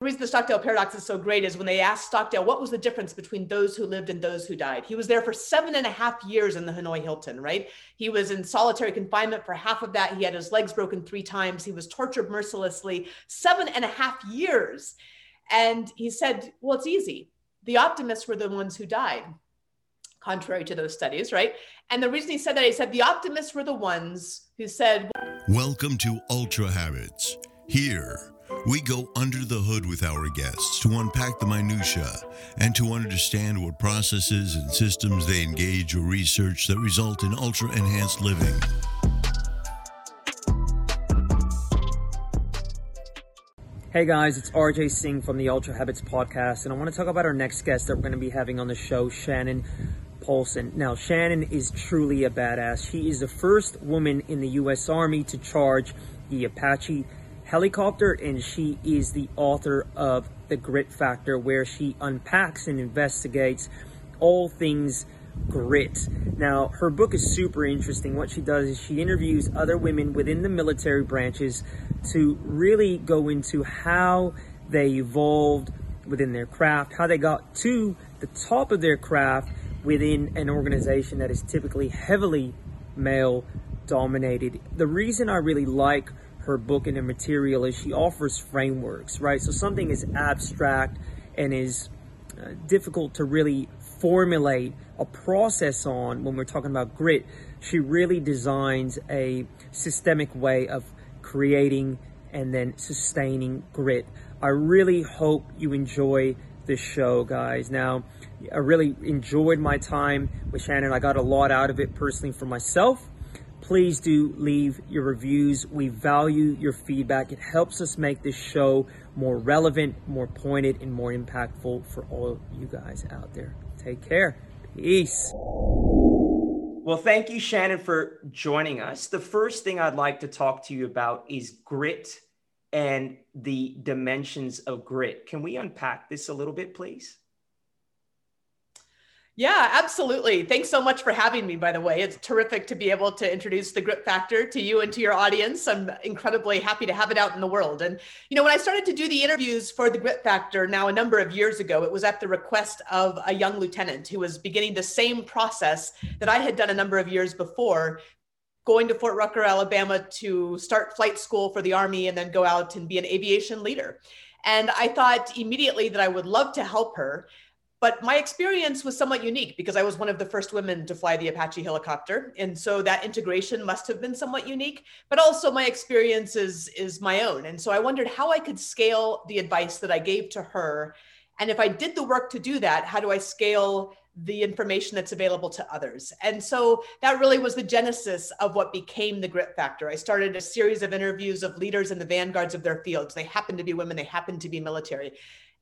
the reason the Stockdale paradox is so great is when they asked Stockdale what was the difference between those who lived and those who died. He was there for seven and a half years in the Hanoi Hilton, right? He was in solitary confinement for half of that. He had his legs broken three times. He was tortured mercilessly, seven and a half years. And he said, Well, it's easy. The optimists were the ones who died, contrary to those studies, right? And the reason he said that, he said the optimists were the ones who said, Welcome to Ultra Habits. Here, we go under the hood with our guests to unpack the minutiae and to understand what processes and systems they engage or research that result in ultra enhanced living. Hey guys, it's RJ Singh from the Ultra Habits podcast, and I want to talk about our next guest that we're going to be having on the show, Shannon Polson. Now, Shannon is truly a badass. She is the first woman in the U.S. Army to charge the Apache helicopter, and she is the author of The Grit Factor, where she unpacks and investigates all things grit. Now, her book is super interesting. What she does is she interviews other women within the military branches to really go into how they evolved within their craft, how they got to the top of their craft within an organization that is typically heavily male dominated. The reason I really like her book and the material is she offers frameworks, right? So something is abstract and is uh, difficult to really formulate a process on when we're talking about grit. She really designs a systemic way of creating and then sustaining grit. I really hope you enjoy this show, guys. Now, I really enjoyed my time with Shannon. I got a lot out of it personally for myself please do leave your reviews. We value your feedback. It helps us make this show more relevant, more pointed, and more impactful for all you guys out there. Take care. Peace. Well, thank you, Shannon, for joining us. The first thing I'd like to talk to you about is grit and the dimensions of grit. Can we unpack this a little bit, please? Yeah, absolutely. Thanks so much for having me, by the way. It's terrific to be able to introduce the Grit Factor to you and to your audience. I'm incredibly happy to have it out in the world. And, you know, when I started to do the interviews for the Grit Factor now a number of years ago, it was at the request of a young lieutenant who was beginning the same process that I had done a number of years before, going to Fort Rucker, Alabama to start flight school for the Army and then go out and be an aviation leader. And I thought immediately that I would love to help her. But my experience was somewhat unique because I was one of the first women to fly the Apache helicopter. And so that integration must have been somewhat unique, but also my experience is, is my own. And so I wondered how I could scale the advice that I gave to her. And if I did the work to do that, how do I scale the information that's available to others. And so that really was the genesis of what became the Grit Factor. I started a series of interviews of leaders in the vanguards of their fields. They happened to be women, they happened to be military.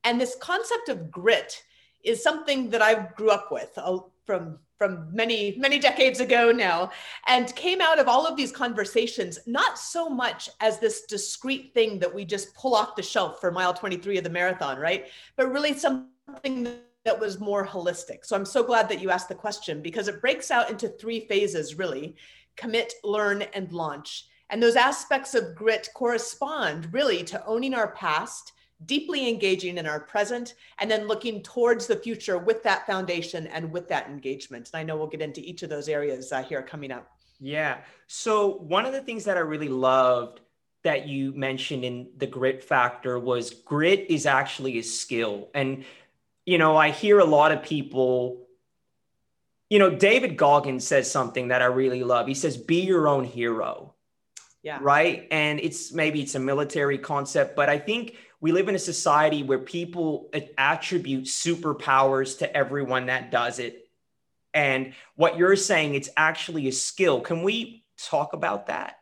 And this concept of grit is something that I grew up with uh, from from many many decades ago now and came out of all of these conversations not so much as this discrete thing that we just pull off the shelf for mile 23 of the marathon right? But really something that was more holistic. So i'm so glad that you asked the question because it breaks out into three phases really commit learn and launch. And those aspects of grit correspond really to owning our past deeply engaging in our present and then looking towards the future with that foundation and with that engagement. And I know we'll get into each of those areas uh, here coming up. Yeah. So, one of the things that I really loved that you mentioned in the grit factor was grit is actually a skill. And, you know, I hear a lot of people, you know, David Goggins says something that I really love. He says, be your own hero. Yeah. Right. And it's maybe it's a military concept, but I think we live in a society where people attribute superpowers to everyone that does it. And what you're saying, it's actually a skill. Can we talk about that?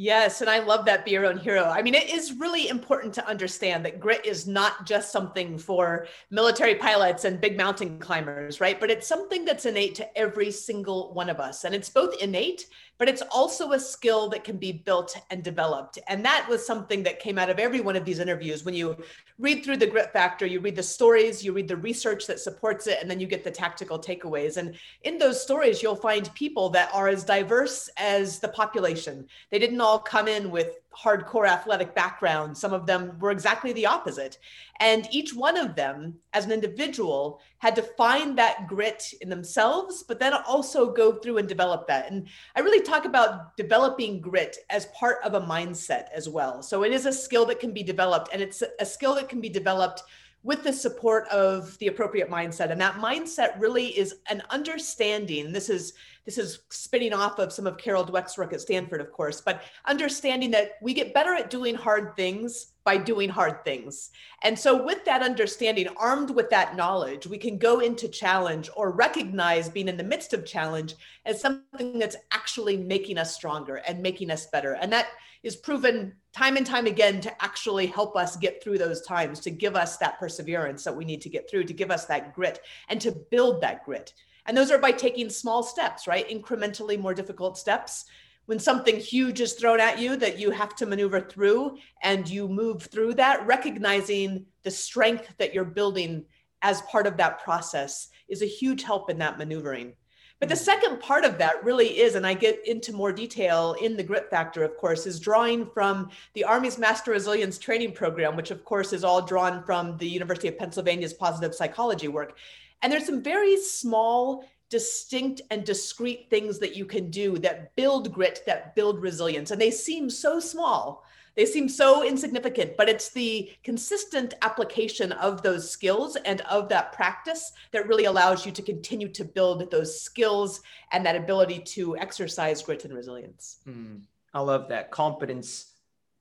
Yes, and I love that be your own hero. I mean, it is really important to understand that grit is not just something for military pilots and big mountain climbers, right? But it's something that's innate to every single one of us. And it's both innate but it's also a skill that can be built and developed. And that was something that came out of every one of these interviews. When you read through the grit factor, you read the stories, you read the research that supports it, and then you get the tactical takeaways. And in those stories, you'll find people that are as diverse as the population. They didn't all come in with hardcore athletic background. Some of them were exactly the opposite. And each one of them, as an individual, had to find that grit in themselves, but then also go through and develop that. And I really talk about developing grit as part of a mindset as well. So it is a skill that can be developed, and it's a skill that can be developed with the support of the appropriate mindset. And that mindset really is an understanding. This is this is spinning off of some of carol dweck's work at stanford of course but understanding that we get better at doing hard things by doing hard things and so with that understanding armed with that knowledge we can go into challenge or recognize being in the midst of challenge as something that's actually making us stronger and making us better and that is proven time and time again to actually help us get through those times, to give us that perseverance that we need to get through, to give us that grit and to build that grit. And those are by taking small steps, right? Incrementally more difficult steps. When something huge is thrown at you that you have to maneuver through and you move through that, recognizing the strength that you're building as part of that process is a huge help in that maneuvering. But the hmm. second part of that really is, and I get into more detail in the grit factor, of course, is drawing from the Army's Master Resilience Training Program, which of course is all drawn from the University of Pennsylvania's positive psychology work. And there's some very small, distinct, and discrete things that you can do that build grit, that build resilience. And they seem so small they seem so insignificant, but it's the consistent application of those skills and of that practice that really allows you to continue to build those skills and that ability to exercise grit and resilience. Mm, I love that. Competence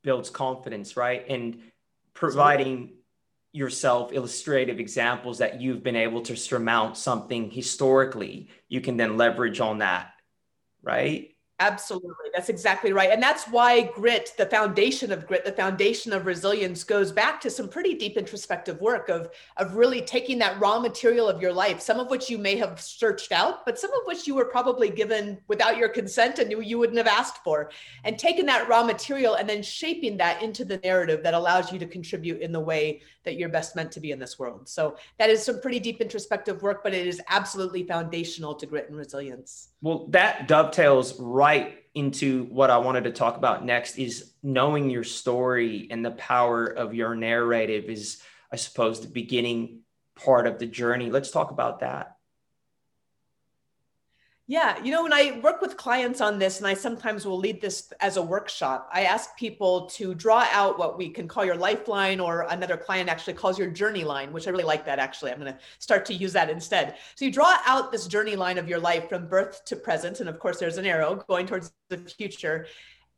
builds confidence, right? And providing yourself illustrative examples that you've been able to surmount something historically, you can then leverage on that, right? Absolutely. That's exactly right. And that's why grit, the foundation of grit, the foundation of resilience goes back to some pretty deep introspective work of, of really taking that raw material of your life, some of which you may have searched out, but some of which you were probably given without your consent and you, you wouldn't have asked for, and taking that raw material and then shaping that into the narrative that allows you to contribute in the way that you're best meant to be in this world. So that is some pretty deep introspective work, but it is absolutely foundational to grit and resilience. Well, that dovetails right into what I wanted to talk about next is knowing your story and the power of your narrative is, I suppose, the beginning part of the journey. Let's talk about that. Yeah, you know, when I work with clients on this, and I sometimes will lead this as a workshop, I ask people to draw out what we can call your lifeline, or another client actually calls your journey line, which I really like that actually. I'm going to start to use that instead. So you draw out this journey line of your life from birth to present. And of course, there's an arrow going towards the future.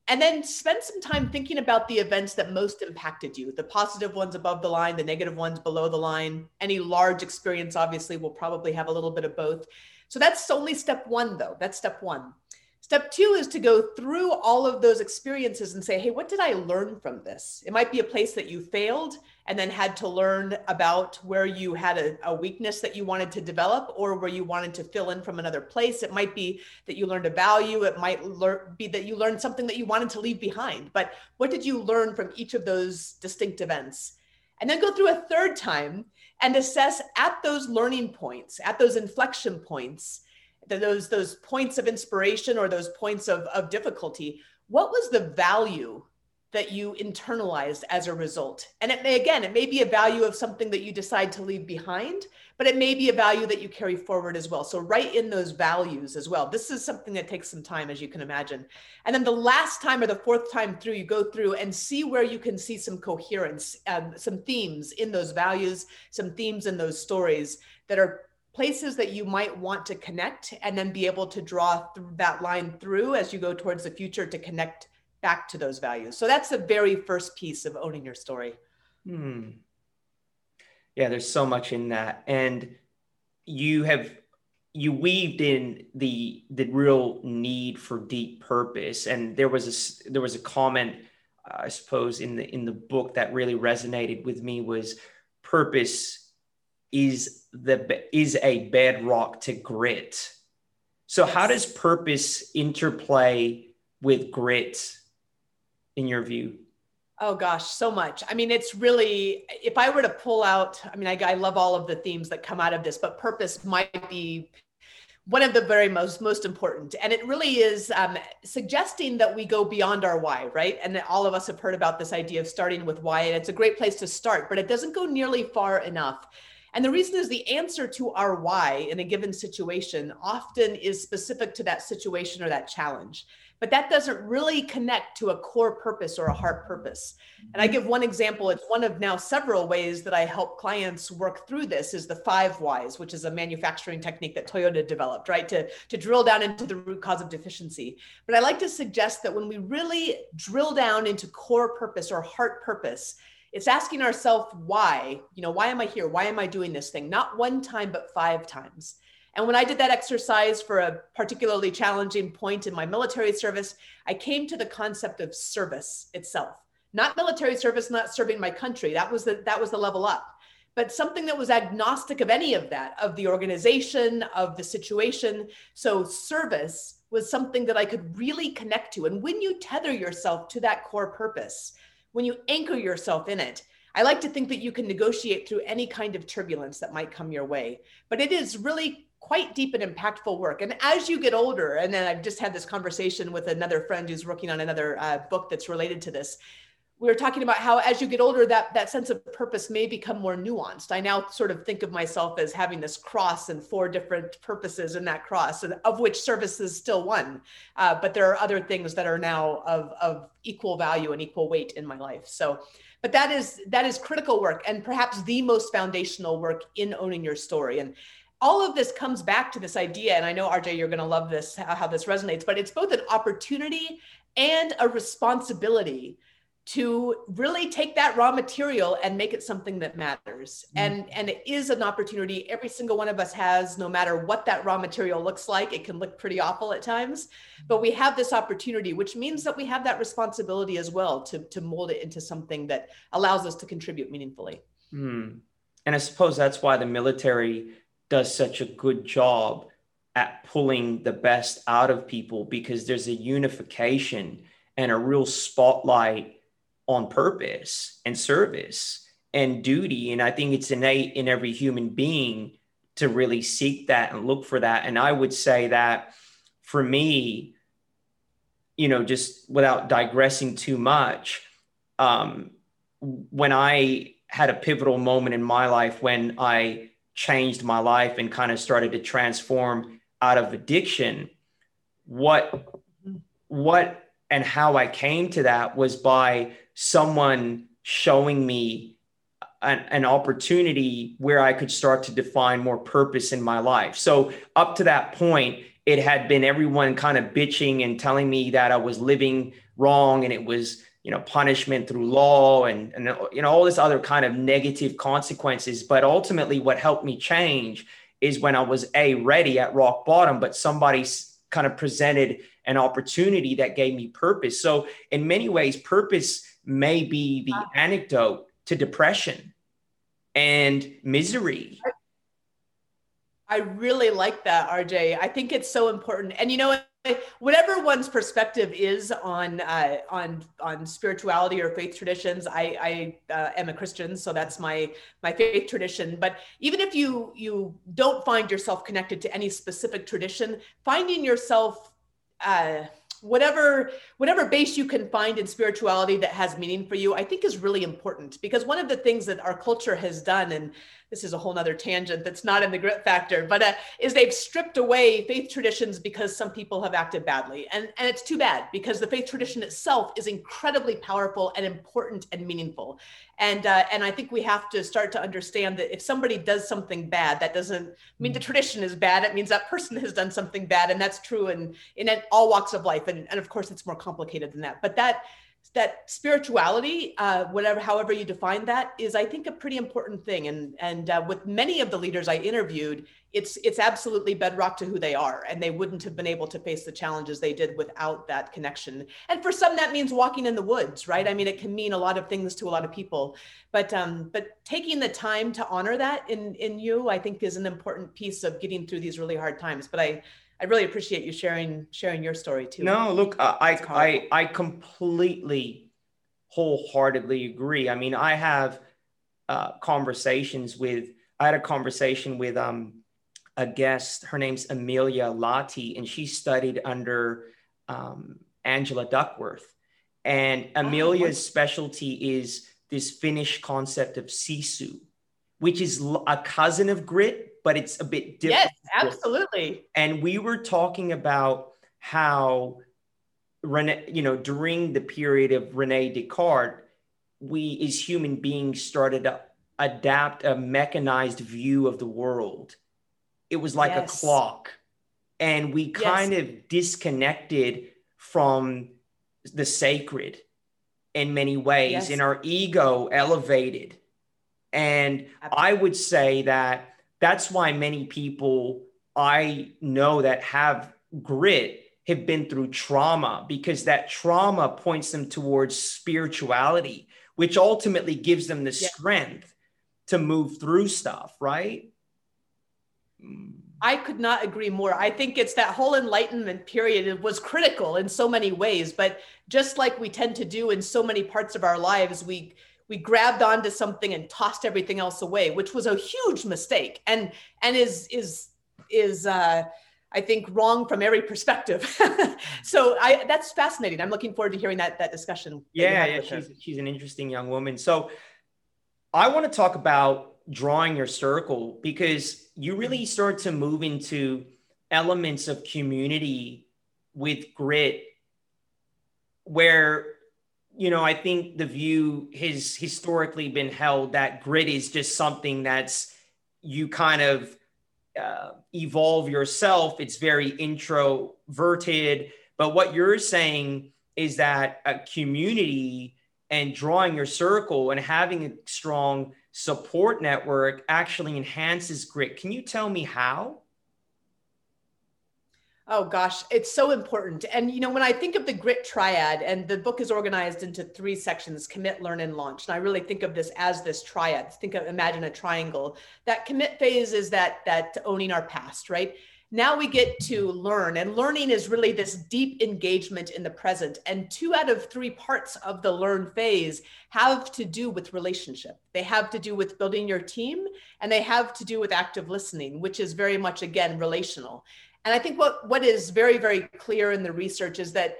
And then spend some time thinking about the events that most impacted you the positive ones above the line, the negative ones below the line. Any large experience, obviously, will probably have a little bit of both so that's only step one, though. That's step one. Step two is to go through all of those experiences and say, hey, what did I learn from this? It might be a place that you failed and then had to learn about where you had a, a, weakness that you wanted to develop or where you wanted to fill in from another place. It might be that you learned a value. It might lear- be that you learned something that you wanted to leave behind. But what did you learn from each of those distinct events? And then go through a third time and assess at those learning points, at those inflection points, those, those points of inspiration or those points of, of difficulty, what was the value that you internalized as a result. And it may, again, it may be a value of something that you decide to leave behind, but it may be a value that you carry forward as well. So write in those values as well. This is something that takes some time, as you can imagine. And then the last time or the fourth time through, you go through and see where you can see some coherence, um, some themes in those values, some themes in those stories that are places that you might want to connect and then be able to draw that line through as you go towards the future to connect back to those values. So that's the very first piece of owning your story. Hmm. Yeah, there's so much in that. And you have you weaved in the the real need for deep purpose and there was a there was a comment i suppose in the in the book that really resonated with me was purpose is the is a bedrock to grit so how does purpose interplay with grit in your view? Oh gosh, so much. I mean, it's really, if I were to pull out, I mean, I, I love all of the themes that come out of this, but purpose might be one of the very most most important and it really is um, suggesting that we go beyond our why right and all of us have heard about this idea of starting with why and it's a great place to start but it doesn't go nearly far enough and the reason is the answer to our why in a given situation often is specific to that situation or that challenge but that doesn't really connect to a core purpose or a heart purpose. And I give one example. It's one of now several ways that I help clients work through this is the five whys, which is a manufacturing technique that Toyota developed, right? To, to drill down into the root cause of deficiency. But I like to suggest that when we really drill down into core purpose or heart purpose, it's asking ourselves why, you know, why am I here? Why am I doing this thing? Not one time, but five times. And when I did that exercise for a particularly challenging point in my military service, I came to the concept of service itself. Not military service, not serving my country. That was the that was the level up. But something that was agnostic of any of that, of the organization, of the situation. So service was something that I could really connect to. And when you tether yourself to that core purpose, when you anchor yourself in it, I like to think that you can negotiate through any kind of turbulence that might come your way. But it is really quite deep and impactful work. And as you get older, and then I've just had this conversation with another friend who's working on another uh, book that's related to this. We were talking about how as you get older, that, that sense of purpose may become more nuanced. I now sort of think of myself as having this cross and four different purposes in that cross, and of which service is still one. Uh, but there are other things that are now of, of equal value and equal weight in my life. So but that is that is critical work and perhaps the most foundational work in owning your story and all of this comes back to this idea and i know rj you're going to love this how this resonates but it's both an opportunity and a responsibility to really take that raw material and make it something that matters mm-hmm. and and it is an opportunity every single one of us has no matter what that raw material looks like it can look pretty awful at times but we have this opportunity which means that we have that responsibility as well to to mold it into something that allows us to contribute meaningfully mm. and i suppose that's why the military does such a good job at pulling the best out of people because there's a unification and a real spotlight on purpose and service and duty. And I think it's innate in every human being to really seek that and look for that. And I would say that for me, you know, just without digressing too much, um, when I had a pivotal moment in my life when I changed my life and kind of started to transform out of addiction what what and how i came to that was by someone showing me an, an, opportunity where i could start to define more purpose in my life. So up to that point it had been everyone kind of bitching and telling me that i was living wrong and it was you know punishment through law and and you know all this other kind of negative consequences. But ultimately what helped me change is when i was a ready at rock bottom but somebody kind of presented an opportunity that gave me purpose. So in many ways purpose may be the antidote to depression and misery. I really like that, RJ. I think it's so important. And you know, whatever one's perspective is on uh, on on spirituality or faith traditions i i uh, am a christian so that's my my faith tradition. But even if you you don't find yourself connected to any specific tradition finding yourself uh, whatever whatever base you can find in spirituality that has meaning for you i think is really important. Because one of the things that our culture has done and this is a whole nother tangent that's not in the grit factor but uh, is they've stripped away faith traditions because some people have acted badly. And and it's too bad because the faith tradition itself is incredibly powerful and important and meaningful. And uh, and i think we have to start to understand that if somebody does something bad that doesn't mean the tradition is bad. It means that person has done something bad and that's true in in all walks of life. And, and of course it's more complicated than that. But that that spirituality, uh, whatever, however you define that, is I think a pretty important thing. And and uh, with many of the leaders I interviewed, it's it's absolutely bedrock to who they are, and they wouldn't have been able to face the challenges they did without that connection. And for some, that means walking in the woods, right? I mean, it can mean a lot of things to a lot of people, but um, but taking the time to honor that in in you, I think, is an important piece of getting through these really hard times. But I I really appreciate you sharing sharing your story too. No, look, uh, I I I completely wholeheartedly agree. I mean, I have uh, conversations with I had a conversation with um a guest. Her name's Emilia Lahti, and she studied under um, Angela Duckworth. And oh, Emilia's specialty is this Finnish concept of sisu, which is a cousin of grit, but it's a bit different. Yes, absolutely. And we were talking about how Rene, you know, during the period of Rene Descartes, we as human beings started to adapt a mechanized view of the world. It was like yes. a clock. And we kind yes. of disconnected from the sacred in many ways, yes. and our ego elevated. And I would say that that's why many people I know that have grit have been through trauma because that trauma points them towards spirituality, which ultimately gives them the yeah. strength to move through stuff, right? I could not agree more. I think it's that whole enlightenment period it was critical in so many ways, but just like we tend to do in so many parts of our lives, we we grabbed onto something and tossed everything else away, which was a huge mistake and and is is is uh I think wrong from every perspective. so I that's fascinating. I'm looking forward to hearing that that discussion. Yeah, yeah, she's her. she's an interesting young woman. So I want to talk about drawing your circle because you really start to move into elements of community with grit where you know i think the view has historically been held that grit is just something that's you kind of uh, evolve yourself it's very introverted but what you're saying is that a community and drawing your circle and having a strong support network actually enhances grit. Can you tell me how? Oh gosh, it's so important. And you know, when I think of the grit triad, and the book is organized into three sections: commit, learn, and launch. And I really think of this as this triad. Think of imagine a triangle. That commit phase is that that owning our past, right? now we get to learn and learning is really this deep engagement in the present and two out of three parts of the learn phase have to do with relationship they have to do with building your team and they have to do with active listening which is very much again relational and i think what what is very very clear in the research is that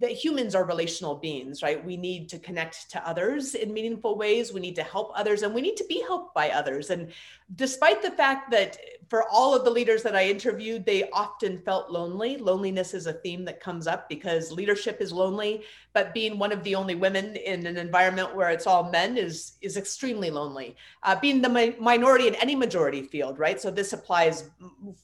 that humans are relational beings, right? We need to connect to others in meaningful ways. We need to help others and we need to be helped by others. And despite the fact that for all of the leaders that I interviewed, they often felt lonely. Loneliness is a theme that comes up because leadership is lonely, but being one of the only women in an environment where it's all men is is extremely lonely. Uh, being the mi- minority in any majority field, right? So this applies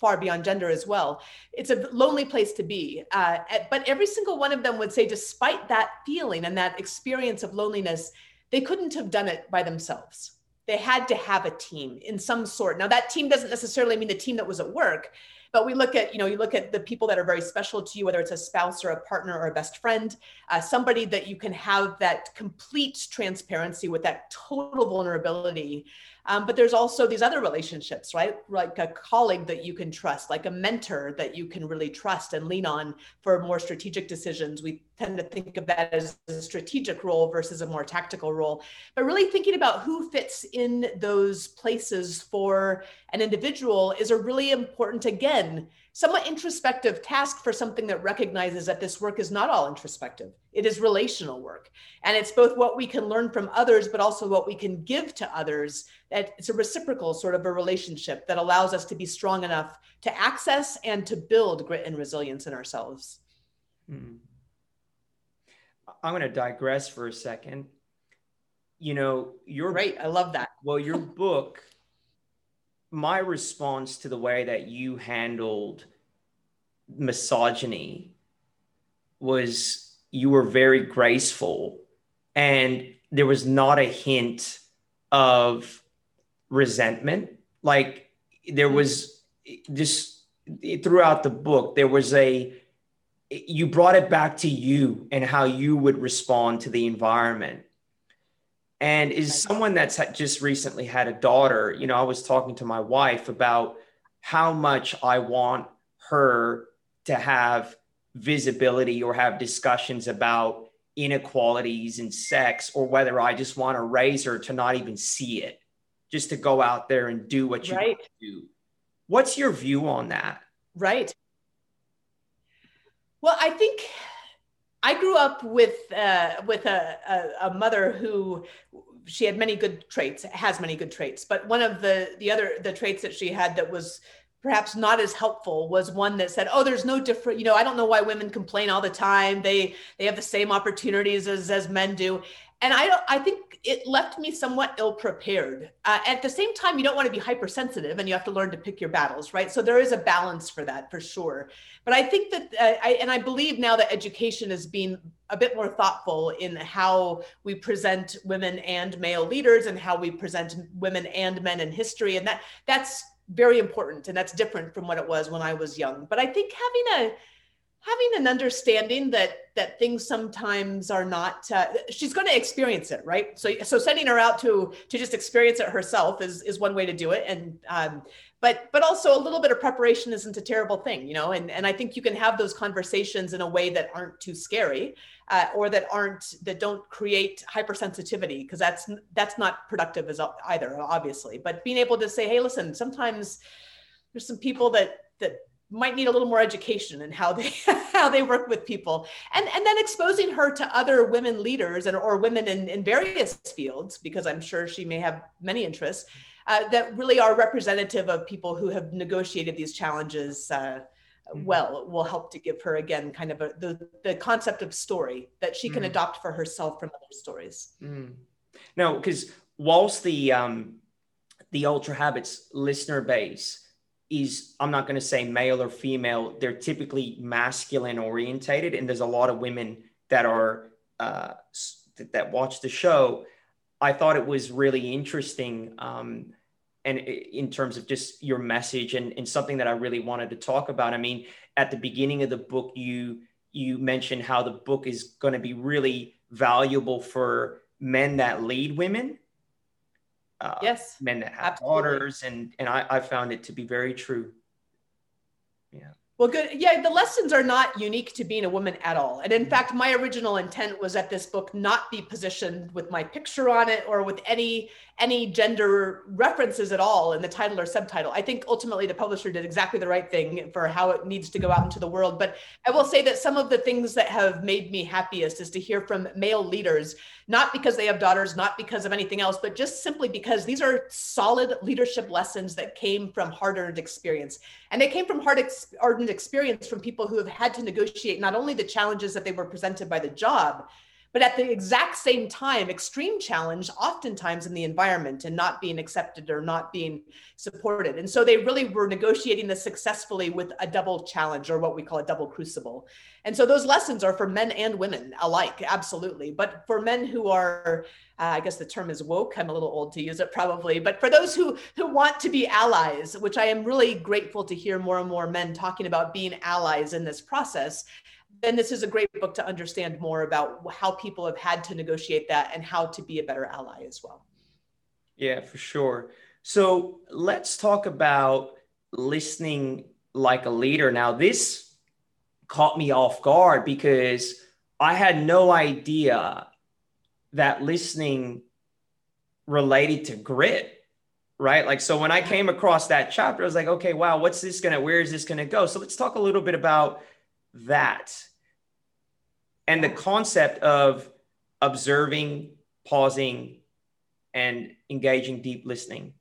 far beyond gender as well. It's a lonely place to be. Uh, but every single one of them would say, despite that feeling and that experience of loneliness, they couldn't have done it by themselves they had to have a team in some sort. Now that team doesn't necessarily mean the team that was at work, but we look at you know you look at the people that are very special to you whether it's a spouse or a partner or a best friend uh, somebody that you can have that complete transparency with that total vulnerability um, but there's also these other relationships, right? Like a colleague that you can trust, like a mentor that you can really trust and lean on for more strategic decisions. We tend to think of that as a strategic role versus a more tactical role. But really thinking about who fits in those places for an individual is a really important, again, somewhat introspective task for something that recognizes that this work is not all introspective. It is relational work. And it's both what we can learn from others, but also what we can give to others. That it's a reciprocal sort of a relationship that allows us to be strong enough to access and to build grit and resilience in ourselves. Hmm. I'm going to digress for a second. You know, your right. I love that. Well, your book my response to the way that you handled misogyny was you were very graceful and there was not a hint of resentment. Like there was just throughout the book there was a you brought it back to you and how you would respond to the environment and is someone that's just recently had a daughter you know i was talking to my wife about how much i want her to have visibility or have discussions about inequalities in sex or whether i just want to raise her to not even see it just to go out there and do what you right. do What's your view on that? Right. Well, I think I grew up with uh, with a, a, a, mother who she had many good traits, has many good traits, but one of the the other the traits that she had that was perhaps not as helpful was one that said oh there's no different you know i don't know why women complain all the time. They they have the same opportunities as as men do and I don't, I think it left me somewhat ill prepared. Uh, at the same time, you don't want to be hypersensitive, and you have to learn to pick your battles, right? So there is a balance for that, for sure. But I think that, uh, I, and I believe now that education is being a bit more thoughtful in how we present women and male leaders, and how we present women and men in history, and that that's very important, and that's different from what it was when I was young. But I think having a having an understanding that that things sometimes are not uh, she's going to experience it right? So so sending her out to to just experience it herself is is one way to do it. And um but but also a little bit of preparation isn't a terrible thing you know? And and i think you can have those conversations in a way that aren't too scary uh, or that aren't that don't create hypersensitivity because that's that's not productive as either obviously. But being able to say hey listen sometimes there's some people that that might need a little more education in how they how they work with people and and then exposing her to other women leaders and or women in, in various fields because i'm sure she may have many interests uh, that really are representative of people who have negotiated these challenges uh, mm-hmm. well will help to give her again kind of a, the, the concept of story that she can mm. adopt for herself from other stories mm. no because whilst the um the ultra habits listener base is I'm not going to say male or female. They're typically masculine orientated, and there's a lot of women that are uh, that watch the show. I thought it was really interesting, um, and in terms of just your message and, and something that I really wanted to talk about. I mean, at the beginning of the book, you you mentioned how the book is going to be really valuable for men that lead women uh, yes men that have absolutely. daughters and and I, I found it to be very true yeah well, good. Yeah, the lessons are not unique to being a woman at all. And in mm-hmm. fact, my original intent was that this book not be positioned with my picture on it or with any any gender references at all in the title or subtitle. I think ultimately the publisher did exactly the right thing for how it needs to go out into the world. But I will say that some of the things that have made me happiest is to hear from male leaders, not because they have daughters, not because of anything else, but just simply because these are solid leadership lessons that came from hard-earned experience. And they came from hard-ardent experience from people who have had to negotiate not only the challenges that they were presented by the job, but at the exact same time extreme challenge oftentimes in the environment and not being accepted or not being supported. And so they really were negotiating this successfully with a double challenge or what we call a double crucible. And so those lessons are for men and women alike absolutely. But for men who are uh, i guess the term is woke i'm a little old to use it probably but for those who who want to be allies which i am really grateful to hear more and more men talking about being allies in this process then this is a great book to understand more about how people have had to negotiate that and how to be a better ally as well. Yeah, for sure. So let's talk about listening like a leader. Now, this caught me off guard because I had no idea that listening related to grit right like so when i came across that chapter i was like okay wow what's this gonna where is this gonna go so let's talk a little bit about that and the concept of observing, pausing, and engaging deep listening.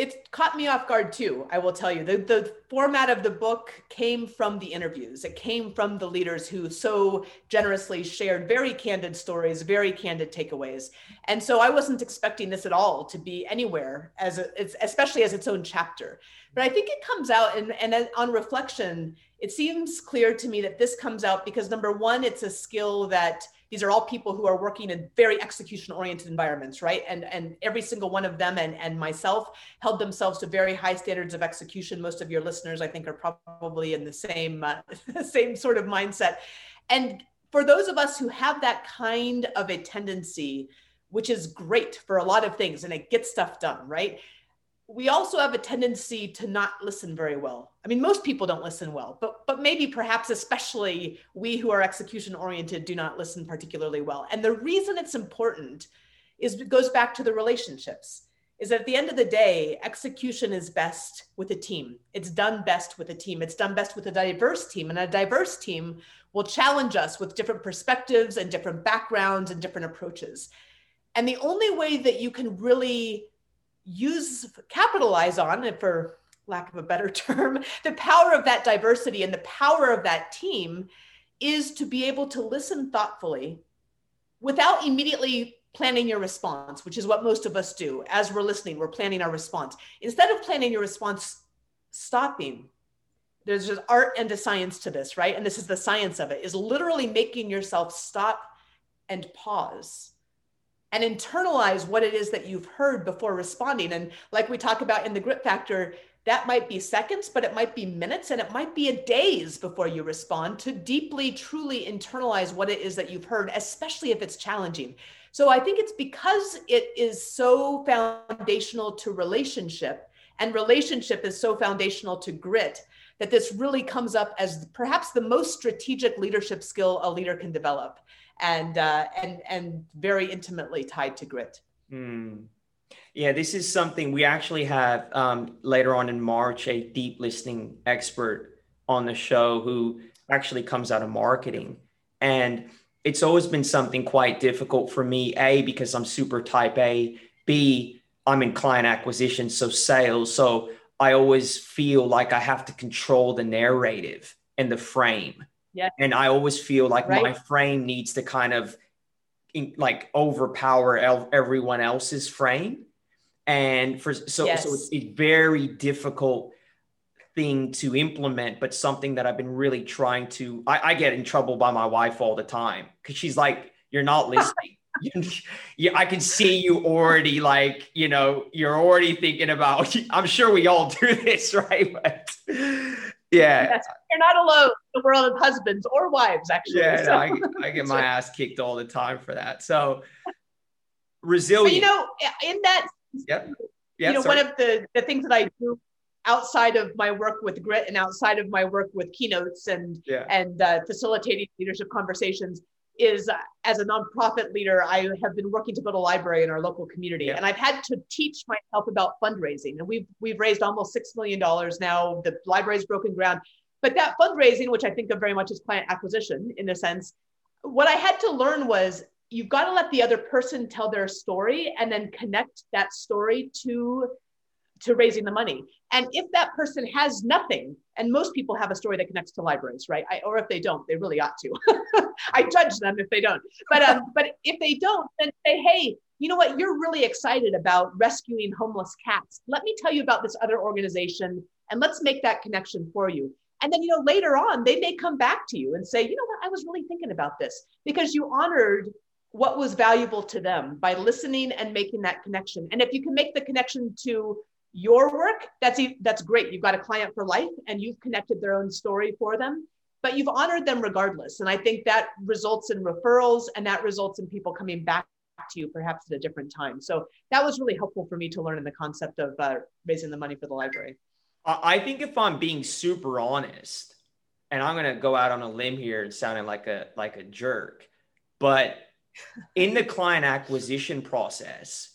It caught me off guard too, I will tell you. The, the format of the book came from the interviews. It came from the leaders who so generously shared very candid stories, very candid takeaways. And so I wasn't expecting this at all to be anywhere as especially as its own chapter. But I think it comes out and, and on reflection, it seems clear to me that this comes out because number one, it's a skill that these are all people who are working in very execution oriented environments, right? And, and every single one of them and, and myself held themselves to very high standards of execution. Most of your listeners, I think, are probably in the same, uh, same sort of mindset. And for those of us who have that kind of a tendency, which is great for a lot of things and it gets stuff done, right? We also have a tendency to not listen very well. I mean, most people don't listen well, but but maybe perhaps especially we who are execution oriented do not listen particularly well. And the reason it's important is it goes back to the relationships. is that at the end of the day, execution is best with a team. It's done best with a team. It's done best with a diverse team. And a diverse team will challenge us with different perspectives and different backgrounds and different approaches. And the only way that you can really use, capitalize on, for lack of a better term, the power of that diversity and the power of that team is to be able to listen thoughtfully without immediately planning your response, which is what most of us do. As we're listening, we're planning our response. Instead of planning your response, stopping. There's just art and a science to this, right? And this is the science of it, is literally making yourself stop and pause and internalize what it is that you've heard before responding. And like we talk about in the grit factor, that might be seconds, but it might be minutes and it might be a days before you respond to deeply, truly internalize what it is that you've heard, especially if it's challenging. So I think it's because it is so foundational to relationship and relationship is so foundational to grit that this really comes up as perhaps the most strategic leadership skill a leader can develop and uh, and and very intimately tied to grit. Mm. Yeah, this is something we actually have um, later on in March a deep listening expert on the show who actually comes out of marketing. And it's always been something quite difficult for me, A, because I'm super type A, B, I'm in client acquisition, so sales. So I always feel like I have to control the narrative and the frame. Yeah. And I always feel like right. my frame needs to kind of like overpower everyone else's frame and for so yes. so it's a very difficult thing to implement but something that i've been really trying to i, I get in trouble by my wife all the time because she's like you're not listening yeah, I can see you already like, you know, you're already thinking about I'm sure we all do this, right? But yeah. Yes, you're not alone in the world of husbands or wives, actually. Yeah, so. no, I, I, get my ass kicked all the time for that. So resilient. But, you know, in that Yep. you know, sorry. one of the, the things that I do outside of my work with grit and outside of my work with keynotes and yeah. and uh, facilitating leadership conversations is uh, as a nonprofit leader i have been working to build a library in our local community yeah. and i've had to teach myself about fundraising and we've we've raised almost six million dollars now the library's broken ground but that fundraising which i think of very much as client acquisition in a sense what i had to learn was you've got to let the other person tell their story and then connect that story to to raising the money. And if that person has nothing and most people have a story that connects to libraries right? I, or if they don't they really ought to. I judge them if they don't. But um, but if they don't then say hey you know what? You're really excited about rescuing homeless cats. Let me tell you about this other organization and let's make that connection for you. And then you know later on they may come back to you and say you know what? I was really thinking about this because you honored what was valuable to them by listening and making that connection. And if you can make the connection to your work, that's that's great. You've got a client for life and you've connected their own story for them, but you've honored them regardless. And I think that results in referrals and that results in people coming back to you perhaps at a different time. So that was really helpful for me to learn in the concept of uh, raising the money for the library. I think if I'm being super honest, and I'm going to go out on a limb here and sounding like a like a jerk, but in the client acquisition process,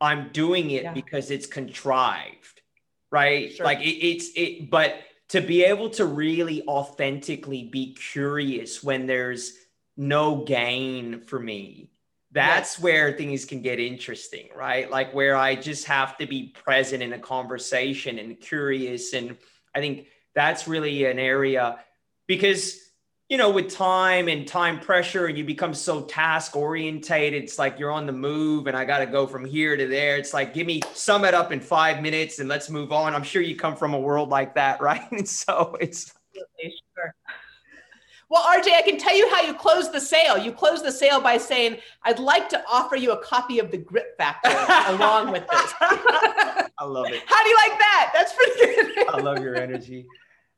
I'm doing it yeah. because it's contrived, right? Sure. Like it, it's it, but to be able to really authentically be curious when there's no gain for me, that's yes. where things can get interesting, right? Like where I just have to be present in a conversation and curious. And I think that's really an area because you know, with time and time pressure, and you become so task orientated, it's like you're on the move and I got to go from here to there. It's like, give me sum it up in five minutes and let's move on. I'm sure you come from a world like that, right? And so it's. Sure. Well, RJ, I can tell you how you close the sale. You close the sale by saying, I'd like to offer you a copy of the Grit Factor along with this. I love it. How do you like that? That's pretty good. I love your energy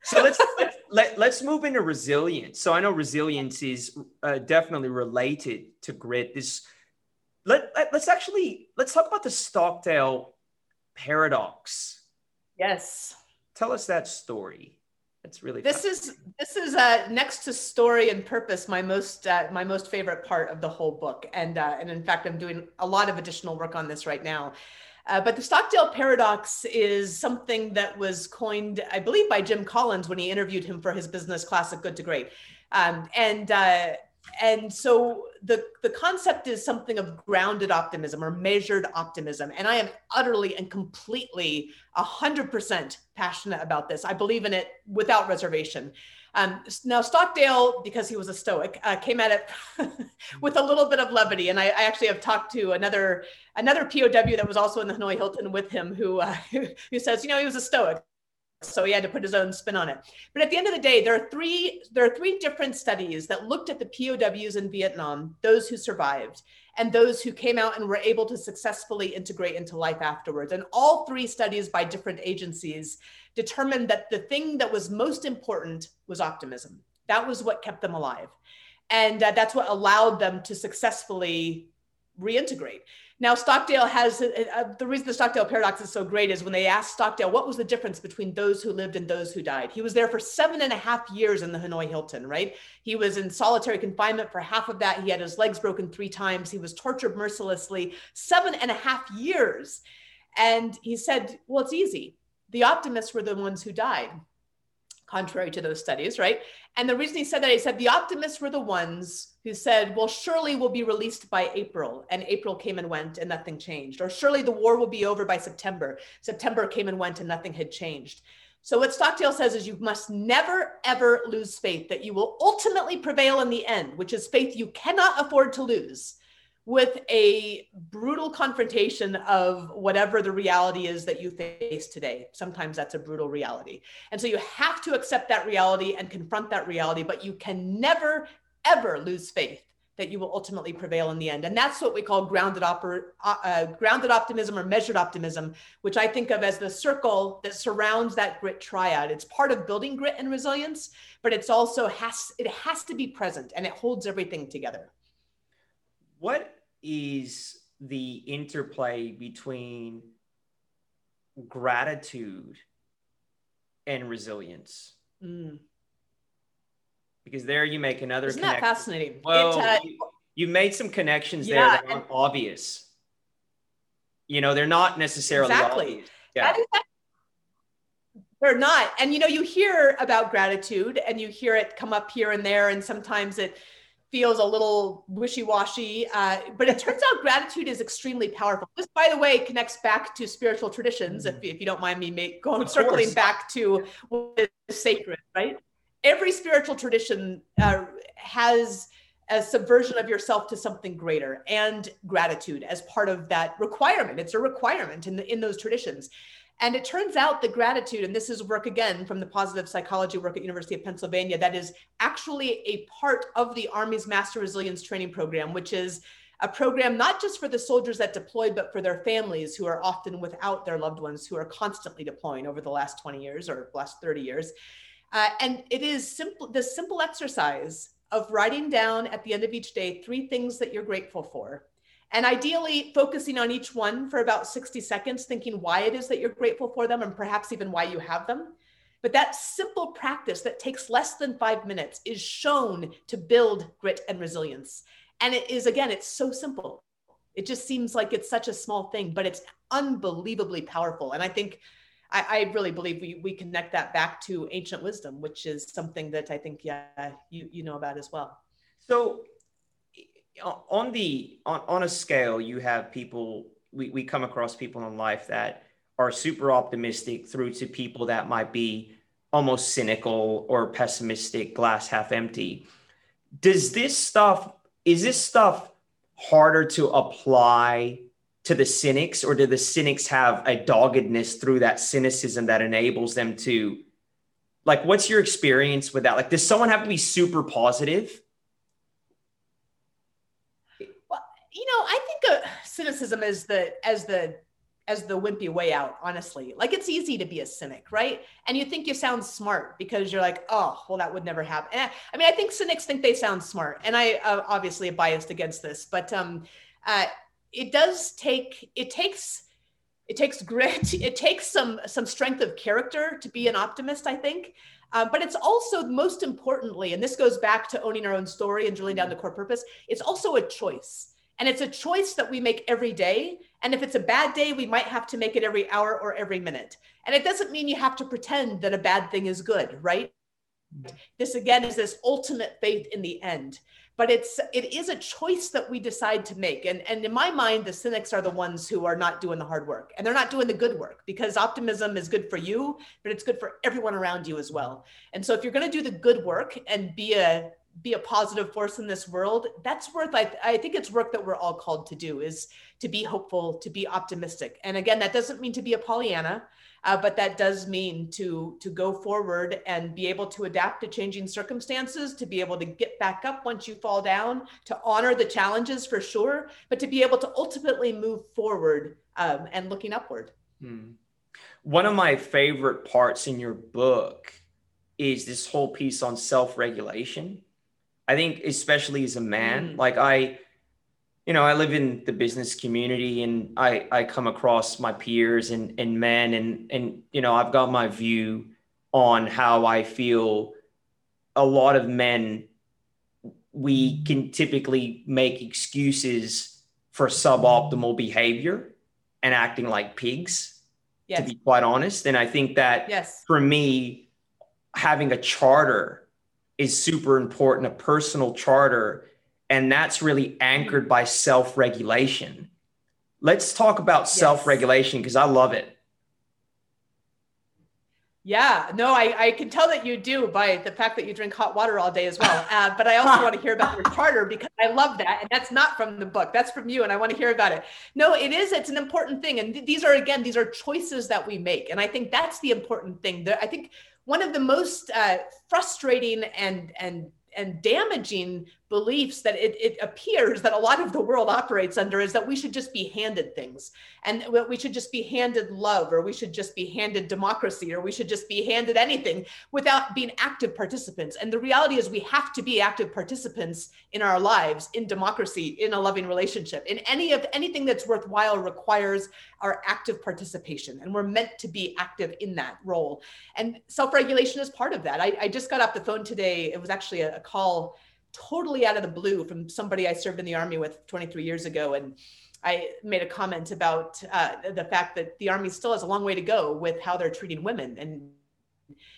so let's let, let, let's move into resilience. So I know resilience is uh, definitely related to grit. This let, let us actually let's talk about the Stockdale paradox. Yes. Tell us that story. That's really this is this is uh, next to story and purpose my most uh, my most favorite part of the whole book and uh, and in fact I'm doing a lot of additional work on this right now. Uh, but the Stockdale paradox is something that was coined, I believe, by Jim Collins when he interviewed him for his business classic Good to Great. Um, and uh, and so the the concept is something of grounded optimism or measured optimism. And i am utterly and completely 100% passionate about this. I believe in it without reservation um, now stockdale because he was a stoic uh, came at it with a little bit of levity. And I, I, actually have talked to another another pow that was also in the hanoi hilton with him who uh, who says you know he was a stoic so he had to put his own spin on it. But at the end of the day there are three there are three different studies that looked at the pows in vietnam those who survived and those who came out and were able to successfully integrate into life afterwards. And all three studies by different agencies determined that the thing that was most important was optimism. That was what kept them alive. And uh, that's what allowed them to successfully reintegrate now, Stockdale has uh, uh, the reason the Stockdale paradox is so great is when they asked Stockdale what was the difference between those who lived and those who died. He was there for seven and a half years in the Hanoi Hilton, right? He was in solitary confinement for half of that. He had his legs broken three times. He was tortured mercilessly, seven and a half years. And he said, Well, it's easy. The optimists were the ones who died contrary to those studies, right? And the reason he said that, he said the optimists were the ones who said, well, surely we'll be released by April. And April came and went and nothing changed. Or surely the war will be over by September. September came and went and nothing had changed. So what Stockdale says is you must never, ever lose faith that you will ultimately prevail in the end, which is faith you cannot afford to lose with a brutal confrontation of whatever the reality is that you face today. Sometimes that's a brutal reality. And so you have to accept that reality and confront that reality, but you can never, ever lose faith that you will ultimately prevail in the end. And that's what we call grounded, oper- uh, uh grounded optimism or measured optimism, which I think of as the circle that surrounds that grit triad. It's part of building grit and resilience, but it's also has, it has to be present and it holds everything together what is the interplay between gratitude and resilience? Mm. Because there you make another Isn't connection. that fascinating? Well, uh, you, you, made some connections yeah, there that aren't obvious. You know, they're not necessarily exactly. obvious. Yeah. They're not. And you know, you hear about gratitude and you hear it come up here and there, and sometimes it feels a little wishy-washy uh, but it turns out gratitude is extremely powerful. This by the way connects back to spiritual traditions if, if you don't mind me make, going circling back to what is sacred right? Every spiritual tradition uh, has a subversion of yourself to something greater and gratitude as part of that requirement. It's a requirement in, the, in those traditions and it turns out that gratitude, and this is work again from the positive psychology work at University of Pennsylvania, that is actually a part of the Army's Master Resilience Training Program, which is a program not just for the soldiers that deployed, but for their families who are often without their loved ones who are constantly deploying over the last 20 years or last 30 years. Uh, and it is simple, the simple exercise of writing down at the end of each day three things that you're grateful for and ideally focusing on each one for about 60 seconds, thinking why it is that you're grateful for them and perhaps even why you have them. But that simple practice that takes less than five minutes is shown to build grit and resilience. And it is, again, it's so simple. It just seems like it's such a small thing, but it's unbelievably powerful. And I think I, I, really believe we, we connect that back to ancient wisdom, which is something that I think, yeah, you, you know about as well. So on the on, on a scale you have people we, we come across people in life that are super optimistic through to people that might be almost cynical or pessimistic glass half empty. Does this stuff is this stuff harder to apply to the cynics or do the cynics have a doggedness through that cynicism that enables them to like what's your experience with that? Like does someone have to be super positive you know, I think uh, cynicism is the as the as the wimpy way out, honestly. Like it's easy to be a cynic, right? And you think you sound smart because you're like, oh, well, that would never happen. And I mean, I think cynics think they sound smart, and I uh, obviously am biased against this, but um, uh, it does take it takes it takes grit, it takes some some strength of character to be an optimist. I think. Uh, but it's also most importantly, and this goes back to owning our own story and drilling down the core purpose, it's also a choice And it's a choice that we make every day. And if it's a bad day, we might have to make it every hour or every minute. And it doesn't mean you have to pretend that a bad thing is good, right? This again is this ultimate faith in the end. But it's it is a choice that we decide to make. And, and in my mind, the cynics are the ones who are not doing the hard work and they're not doing the good work because optimism is good for you, but it's good for everyone around you as well. And so if you're going to do the good work and be a be a positive force in this world that's worth I, I think it's work that we're all called to do is to be hopeful to be optimistic. And again that doesn't mean to be a pollyanna uh, but that does mean to to go forward and be able to adapt to changing circumstances to be able to get back up once you fall down to honor the challenges for sure but to be able to ultimately move forward um, and looking upward. Hmm. one of my favorite parts in your book is this whole piece on self-regulation I think especially as a man, mm. like I, you know, I live in the business community and I, I come across my peers and, and men and, and, you know, I've got my view on how I feel a lot of men, we can typically make excuses for suboptimal behavior and acting like pigs, yes. to be quite honest. And I think that yes. for me, having a charter is super important, a personal charter, and that's really anchored by self regulation. Let's talk about yes. self regulation because I love it. Yeah, no, I, I can tell that you do by the fact that you drink hot water all day as well. Uh, but I also want to hear about your charter because I love that. And that's not from the book, that's from you. And I want to hear about it. No, it is. It's an important thing. And th- these are, again, these are choices that we make. And I think that's the important thing. That I think one of the most uh, frustrating and and and damaging beliefs that it, it, appears that a lot of the world operates under is that we should just be handed things. And we should just be handed love or we should just be handed democracy or we should just be handed anything without being active participants. And the reality is we have to be active participants in our lives in democracy in a loving relationship in any of anything that's worthwhile requires our active participation. And we're meant to be active in that role. And self-regulation is part of that. I, I just got off the phone today. It was actually a, a call totally out of the blue from somebody I served in the army with 23 years ago. And I made a comment about uh, the fact that the army still has a long way to go with how they're treating women. And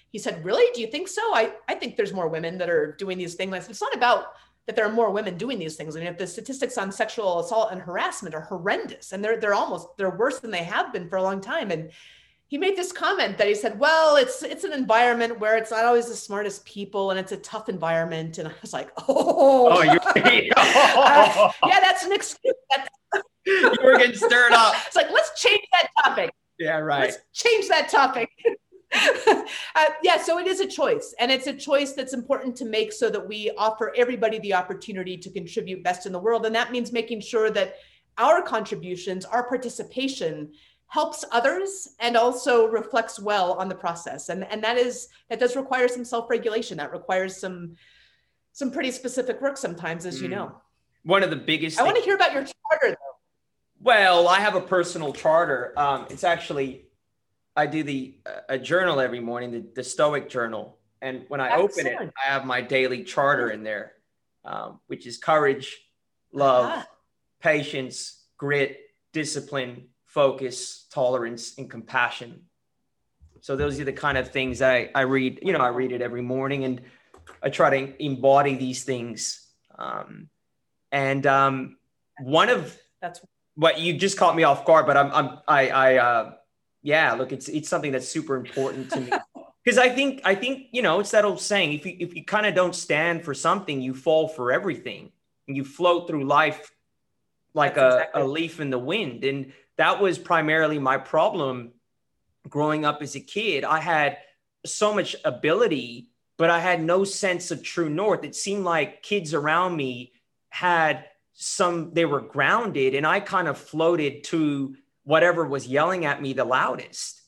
he said, Really? Do you think so? I, I think there's more women that are doing these things. It's not about that there are more women doing these things. I mean, if the statistics on sexual assault and harassment are horrendous and they're they're almost they're worse than they have been for a long time. And he made this comment that he said, "Well, it's it's an environment where it's not always the smartest people, and it's a tough environment." And I was like, "Oh, oh, you're, uh, yeah, that's an excuse." you were getting stirred up. It's like let's change that topic. Yeah, right. Let's change that topic. uh, yeah, so it is a choice, and it's a choice that's important to make so that we offer everybody the opportunity to contribute best in the world, and that means making sure that our contributions, our participation helps others and also reflects well on the process and and that is that does require some self-regulation that requires some some pretty specific work sometimes as mm. you know one of the biggest i want to hear about your charter though well i have a personal charter um, it's actually i do the uh, a journal every morning the, the stoic journal and when i Excellent. open it i have my daily charter in there um, which is courage love uh-huh. patience grit discipline focus, tolerance, and compassion. So those are the kind of things I, I read. You know, I read it every morning, and I try to embody these things. Um, and um, one of that's what you just caught me off guard, but I'm, I'm I, I uh, yeah, look, it's it's something that's super important to me because I think I think you know it's that old saying: if you if you kind of don't stand for something, you fall for everything, and you float through life like a, exactly. a leaf in the wind. And that was primarily my problem growing up as a kid. I had so much ability, but I had no sense of true north. It seemed like kids around me had some, they were grounded, and I kind of floated to whatever was yelling at me the loudest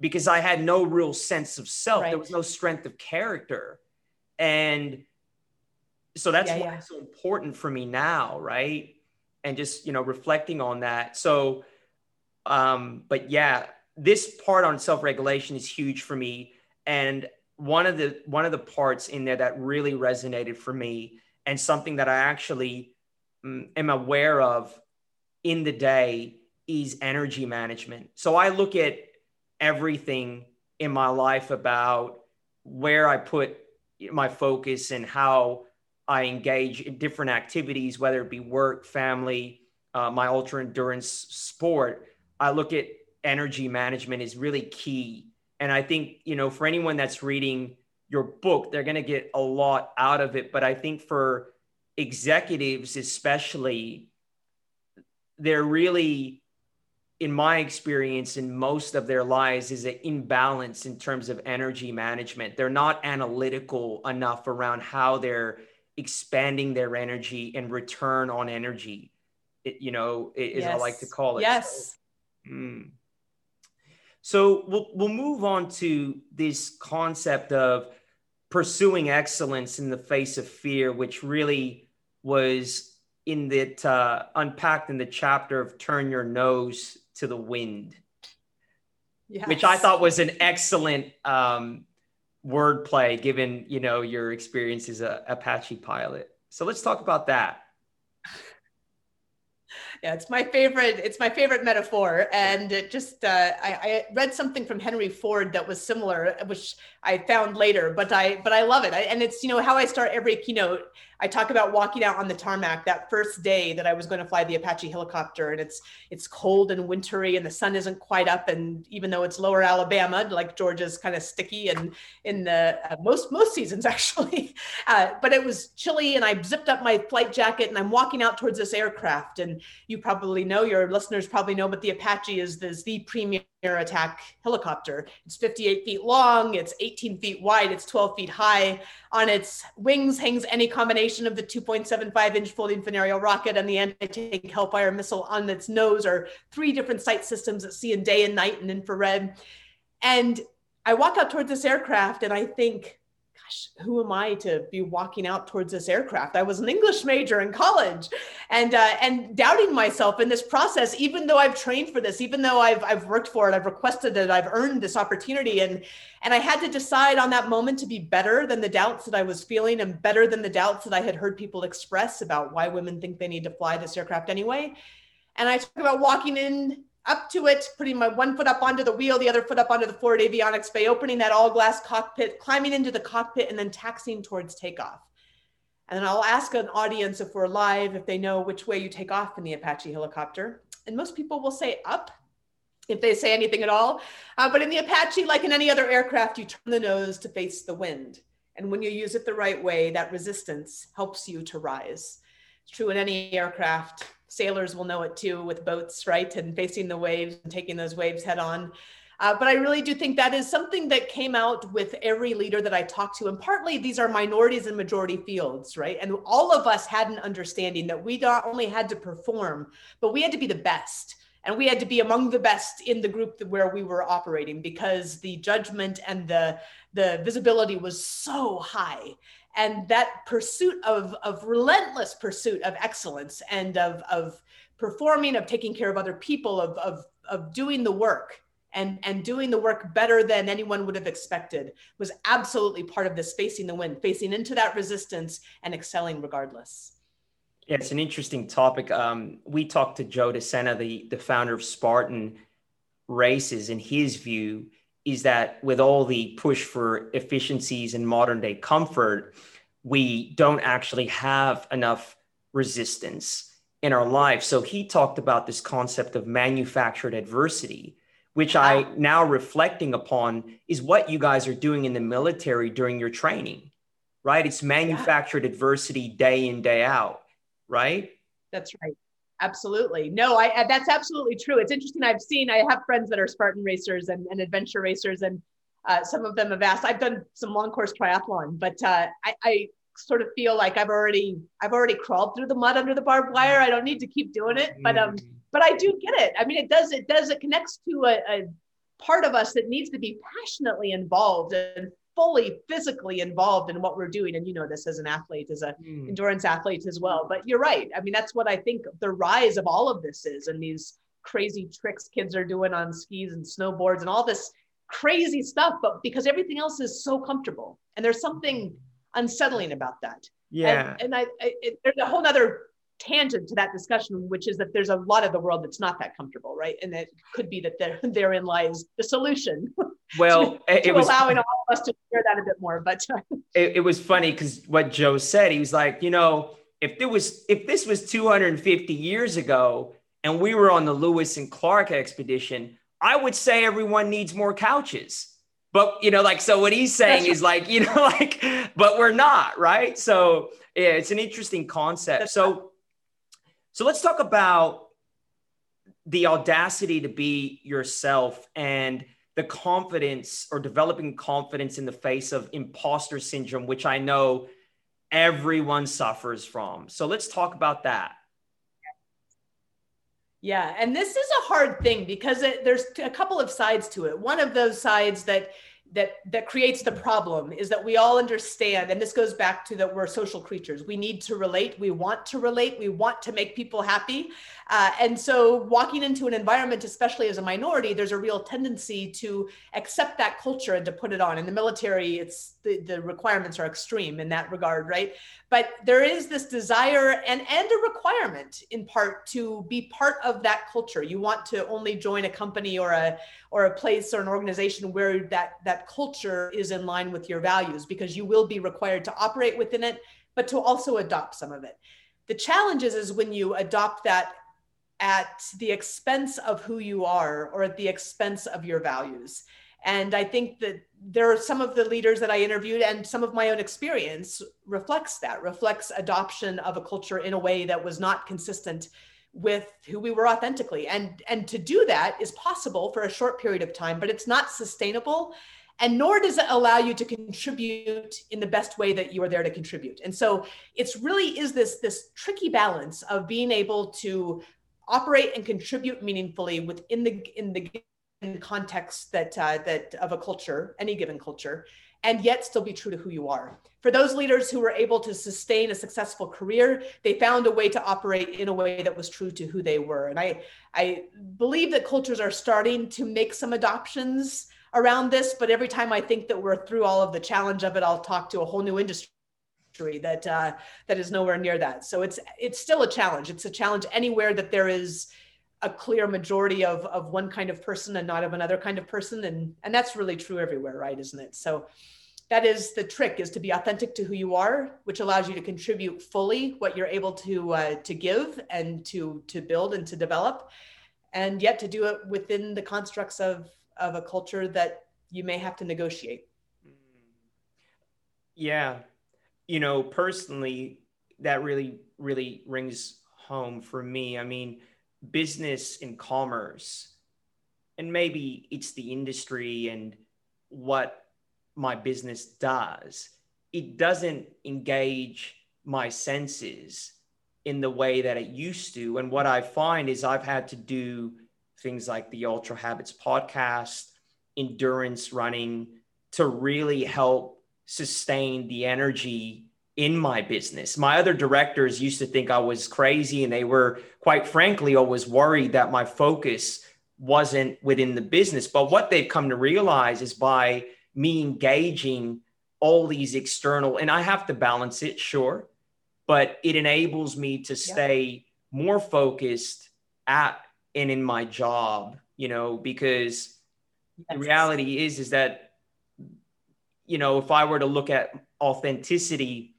because I had no real sense of self. Right. There was no strength of character. And so that's yeah, why yeah. it's so important for me now, right? And just, you know, reflecting on that. So, um, but yeah, this part on self-regulation is huge for me. And one of the one of the parts in there that really resonated for me and something that I actually um, am aware of in the day is energy management. So I look at everything in my life about where I put my focus and how I engage in different activities, whether it be work, family, uh, my ultra endurance sport. I look at energy management is really key. And I think, you know, for anyone that's reading your book, they're going to get a lot out of it. But I think for executives, especially, they're really, in my experience, in most of their lives, is an imbalance in terms of energy management. They're not analytical enough around how they're expanding their energy and return on energy. It, you know, is yes. I like to call it. Yes. So, mm. So we'll we'll move on to this concept of pursuing excellence in the face of fear, which really was in that uh, unpacked in the chapter of "Turn Your Nose to the Wind," yes. which I thought was an excellent um, wordplay, given you know your experience as a Apache pilot. So let's talk about that yeah, it's my favorite. It's my favorite metaphor, and it just uh, I, I, read something from Henry Ford that was similar, which I found later, but I but I love it, I, and it's you know how I start every keynote I talk about walking out on the tarmac that first day that I was going to fly the Apache helicopter, and it's it's cold and wintry, and the sun isn't quite up, and even though it's lower Alabama, like Georgia's kind of sticky, and in the uh, most most seasons actually, uh, but it was chilly, and I zipped up my flight jacket, and I'm walking out towards this aircraft, and you probably know, your listeners probably know, but the Apache is, is the premier attack helicopter. It's 58 feet long, it's 18 feet wide, it's 12 feet high. On its wings hangs any combination of the 2.75 inch folding fin aerial rocket and the anti-tank Hellfire missile. On its nose are three different sight systems that see in day and night and infrared. And I walk out towards this aircraft and I think, gosh, who am I to be walking out towards this aircraft? I was an English major in college, and uh, and doubting myself in this process, even though I've trained for this, even though I've I've worked for it, I've requested it, I've earned this opportunity, and and I had to decide on that moment to be better than the doubts that I was feeling, and better than the doubts that I had heard people express about why women think they need to fly this aircraft anyway. And I talk about walking in up to it, putting my one foot up onto the wheel, the other foot up onto the forward avionics bay, opening that all glass cockpit, climbing into the cockpit, and then taxiing towards takeoff. And then I'll ask an audience if we're live, if they know which way you take off in the Apache helicopter. And most people will say up if they say anything at all. Uh, but in the Apache, like in any other aircraft, you turn the nose to face the wind. And when you use it the right way, that resistance helps you to rise. It's true in any aircraft sailors will know it too with boats, right? And facing the waves and taking those waves head on. Uh, but I really do think that is something that came out with every leader that I talked to. And partly these are minorities and majority fields, right? And all of us had an understanding that we not only had to perform, but we had to be the best. And we had to be among the best in the group where we were operating because the judgment and the, the visibility was so high and that pursuit of, of relentless pursuit of excellence and of, of performing of taking care of other people of, of, of doing the work and, and doing the work better than anyone would have expected was absolutely part of this facing the wind facing into that resistance and excelling regardless yeah, it's an interesting topic. Um, we talked to Joe DeSena, the, the founder of Spartan Races, and his view is that with all the push for efficiencies and modern day comfort, we don't actually have enough resistance in our life. So he talked about this concept of manufactured adversity, which I now reflecting upon is what you guys are doing in the military during your training, right? It's manufactured yeah. adversity day in, day out, right? That's right. Absolutely. No, I, that's absolutely true. It's interesting. I've seen, I have friends that are Spartan racers and, and adventure racers, and uh, some of them have asked. I've done some long course triathlon, but uh, I, I, sort of feel like I've already, I've already crawled through the mud under the barbed wire. I don't need to keep doing it, but um, mm. but I do get it. I mean, it does, it does, it connects to a, a part of us that needs to be passionately involved and fully physically involved in what we're doing and you know this as an athlete as an mm. endurance athlete as well but you're right i mean that's what i think the rise of all of this is and these crazy tricks kids are doing on skis and snowboards and all this crazy stuff but because everything else is so comfortable and there's something unsettling about that yeah and, and i, I it, there's a whole other tangent to that discussion, which is that there's a lot of the world that's not that comfortable, right? And it could be that there, therein lies the solution. Well, to, it, to was allowing all of us to share that a bit more. But uh, it, it was funny because what Joe said, he was like, you know, if there was if this was 250 years ago and we were on the Lewis and Clark expedition, I would say everyone needs more couches. But you know, like so what he's saying is like, you know, like, but we're not, right? So yeah, it's an interesting concept. So so let's talk about the audacity to be yourself and the confidence or developing confidence in the face of imposter syndrome, which I know everyone suffers from. So let's talk about that. Yeah, and this is a hard thing because it, there's a couple of sides to it. One of those sides that that that creates the problem is that we all understand and this goes back to that we're social creatures we need to relate we want to relate we want to make people happy uh, and so walking into an environment especially as a minority there's a real tendency to accept that culture and to put it on. In the military it's the, the requirements are extreme in that regard right? But there is this desire and and a requirement in part to be part of that culture. You want to only join a company or a or a place or an organization where that that culture is in line with your values because you will be required to operate within it but to also adopt some of it. The challenge is, is when you adopt that at the expense of who you are or at the expense of your values and I think that there are some of the leaders that I interviewed and some of my own experience reflects that, reflects adoption of a culture in a way that was not consistent with who we were authentically. And, and to do that is possible for a short period of time, but it's not sustainable. And nor does it allow you to contribute in the best way that you are there to contribute. And so it's really is this, this tricky balance of being able to operate and contribute meaningfully within the in the context that uh, that of a culture, any given culture, and yet still be true to who you are. For those leaders who were able to sustain a successful career, they found a way to operate in a way that was true to who they were. And I I believe that cultures are starting to make some adoptions around this, but every time I think that we're through all of the challenge of it, I'll talk to a whole new industry that uh, that is nowhere near that. So it's it's still a challenge. It's a challenge anywhere that there is a clear majority of of one kind of person and not of another kind of person. And and that's really true everywhere right? Isn't it? So that is the trick is to be authentic to who you are which allows you to contribute fully what you're able to uh, to give and to to build and to develop and yet to do it within the constructs of of a culture that you may have to negotiate. Yeah you know personally that really really rings home for me i mean business and commerce, and maybe it's the industry and what my business does, it doesn't engage my senses in the way that it used to. And what I find is I've had to do things like the Ultra Habits podcast, endurance running to really help sustain the energy in my business. My other directors used to think I was crazy, and they were, quite frankly, always worried that my focus wasn't within the business. But what they've come to realize is by me engaging all these external, and I have to balance it, sure, but it enables me to stay yeah. more focused at and in my job, you know, because yes. the reality is, is that, you know, if I were to look at authenticity,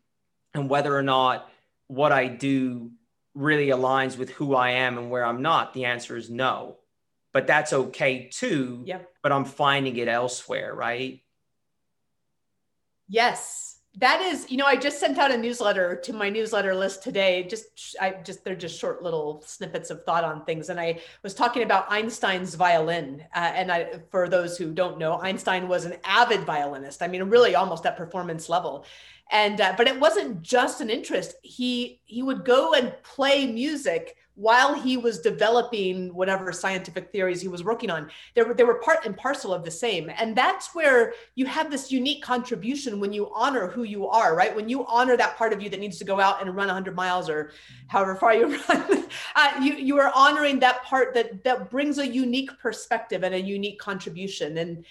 and whether or not what I do really aligns with who I am and where I'm not, the answer is no. But that's okay too. Yep. But I'm finding it elsewhere, right? Yes. That is, you know, I just sent out a newsletter to my newsletter list today. Just, I just, they're just short little snippets of thought on things. And I was talking about Einstein's violin. Uh, and I, for those who don't know, Einstein was an avid violinist. I mean, really almost at performance level and uh, but it wasn't just an interest. He he would go and play music while he was developing whatever scientific theories he was working on. They were, they were part and parcel of the same. And that's where you have this unique contribution when you honor who you are right? When you honor that part of you that needs to go out and run 100 miles or however far you run uh, you, you are honoring that part that that brings a unique perspective and a unique contribution. And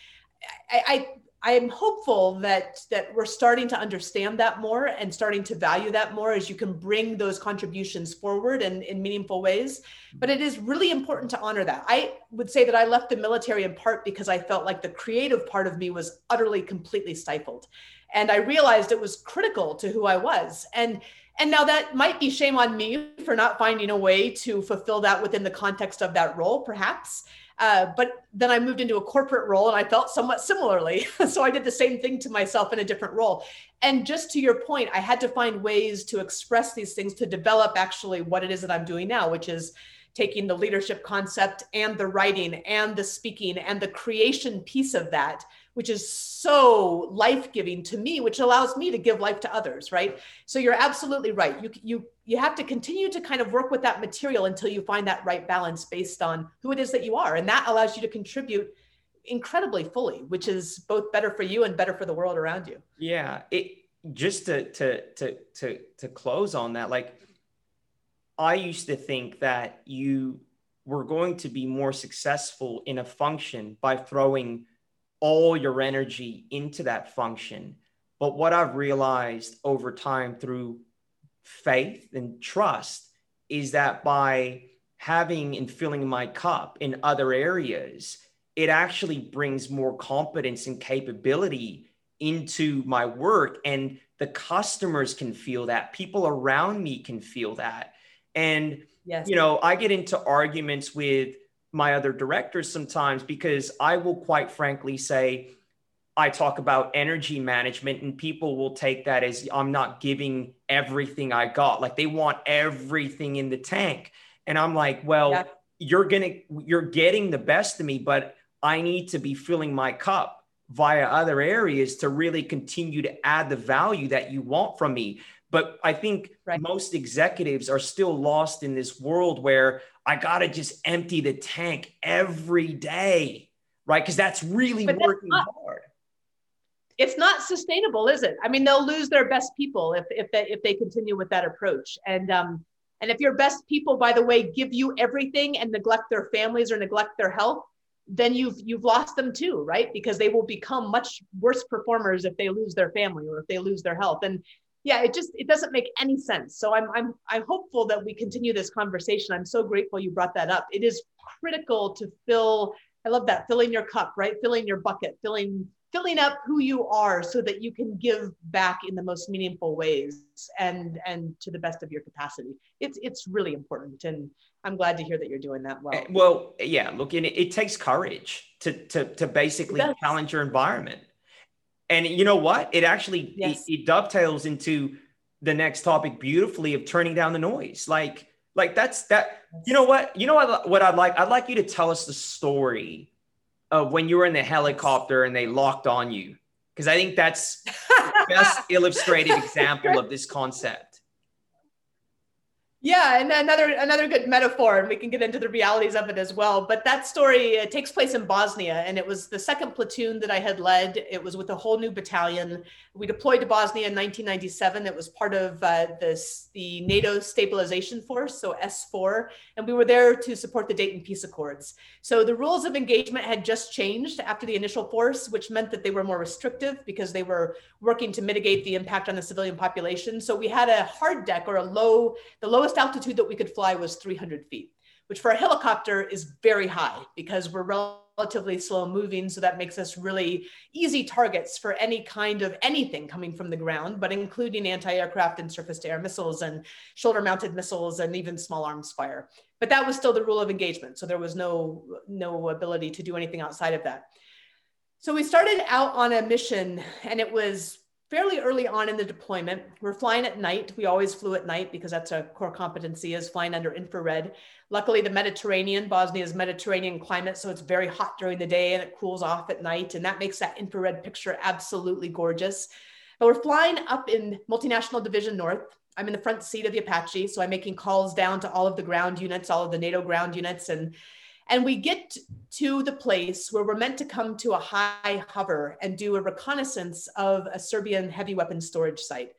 I, I I'm hopeful that that we're starting to understand that more and starting to value that more as you can bring those contributions forward in, in meaningful ways. But it is really important to honor that. I would say that I left the military in part because I felt like the creative part of me was utterly, completely stifled. And I realized it was critical to who I was. And and now that might be shame on me for not finding a way to fulfill that within the context of that role, perhaps. Uh, but then I moved into a corporate role and I felt somewhat similarly. so I did the same thing to myself in a different role. And just to your point, I had to find ways to express these things to develop actually what it is that I'm doing now, which is taking the leadership concept and the writing and the speaking and the creation piece of that which is so life-giving to me which allows me to give life to others right so you're absolutely right you you you have to continue to kind of work with that material until you find that right balance based on who it is that you are and that allows you to contribute incredibly fully which is both better for you and better for the world around you yeah it just to to to to to close on that like i used to think that you were going to be more successful in a function by throwing all your energy into that function. But what I've realized over time through faith and trust is that by having and filling my cup in other areas, it actually brings more competence and capability into my work. And the customers can feel that, people around me can feel that. And, yes. you know, I get into arguments with, my other directors sometimes because I will quite frankly say, I talk about energy management and people will take that as I'm not giving everything I got. Like they want everything in the tank. And I'm like, well, yeah. you're going to, you're getting the best of me, but I need to be filling my cup via other areas to really continue to add the value that you want from me. But I think right. most executives are still lost in this world where I got to just empty the tank every day, right? Because that's really but working that's not. It's not sustainable, is it? I mean, they'll lose their best people if if they if they continue with that approach. And um, and if your best people, by the way, give you everything and neglect their families or neglect their health, then you've you've lost them too, right? Because they will become much worse performers if they lose their family or if they lose their health. And yeah, it just it doesn't make any sense. So I'm I'm I'm hopeful that we continue this conversation. I'm so grateful you brought that up. It is critical to fill. I love that filling your cup, right? Filling your bucket, filling filling up who you are, so that you can give back in the most meaningful ways and and to the best of your capacity. It's it's really important, and I'm glad to hear that you're doing that well. Eh, well, yeah. Look, it, it takes courage to to to basically challenge your environment and you know what? It actually yes. it, it dovetails into the next topic beautifully of turning down the noise. Like, like that's that. You know what? You know what? What I'd like? I'd like you to tell us the story of when you were in the helicopter and they locked on you, because I think that's the best illustrated example of this concept. Yeah, and another another good metaphor, and we can get into the realities of it as well. But that story it takes place in Bosnia, and it was the second platoon that I had led. It was with a whole new battalion. We deployed to Bosnia in 1997. It was part of uh, this the NATO Stabilization Force, so SFOR, and we were there to support the Dayton Peace Accords. So the rules of engagement had just changed after the initial force, which meant that they were more restrictive because they were working to mitigate the impact on the civilian population. So we had a hard deck or a low, the lowest altitude that we could fly was 300 feet, which for a helicopter is very high because we're relatively slow moving. So that makes us really easy targets for any kind of anything coming from the ground, but including anti-aircraft and surface to air missiles and shoulder mounted missiles and even small arms fire. But that was still the rule of engagement. So there was no, no ability to do anything outside of that. So we started out on a mission and it was fairly early on in the deployment. We're flying at night. We always flew at night because that's a core competency is flying under infrared. Luckily, the Mediterranean, Bosnia's Mediterranean climate, so it's very hot during the day and it cools off at night. And that makes that infrared picture absolutely gorgeous. But we're flying up in Multinational Division North. I'm in the front seat of the Apache. So I'm making calls down to all of the ground units, all of the NATO ground units, and and we get to the place where we're meant to come to a high hover and do a reconnaissance of a Serbian heavy weapon storage site.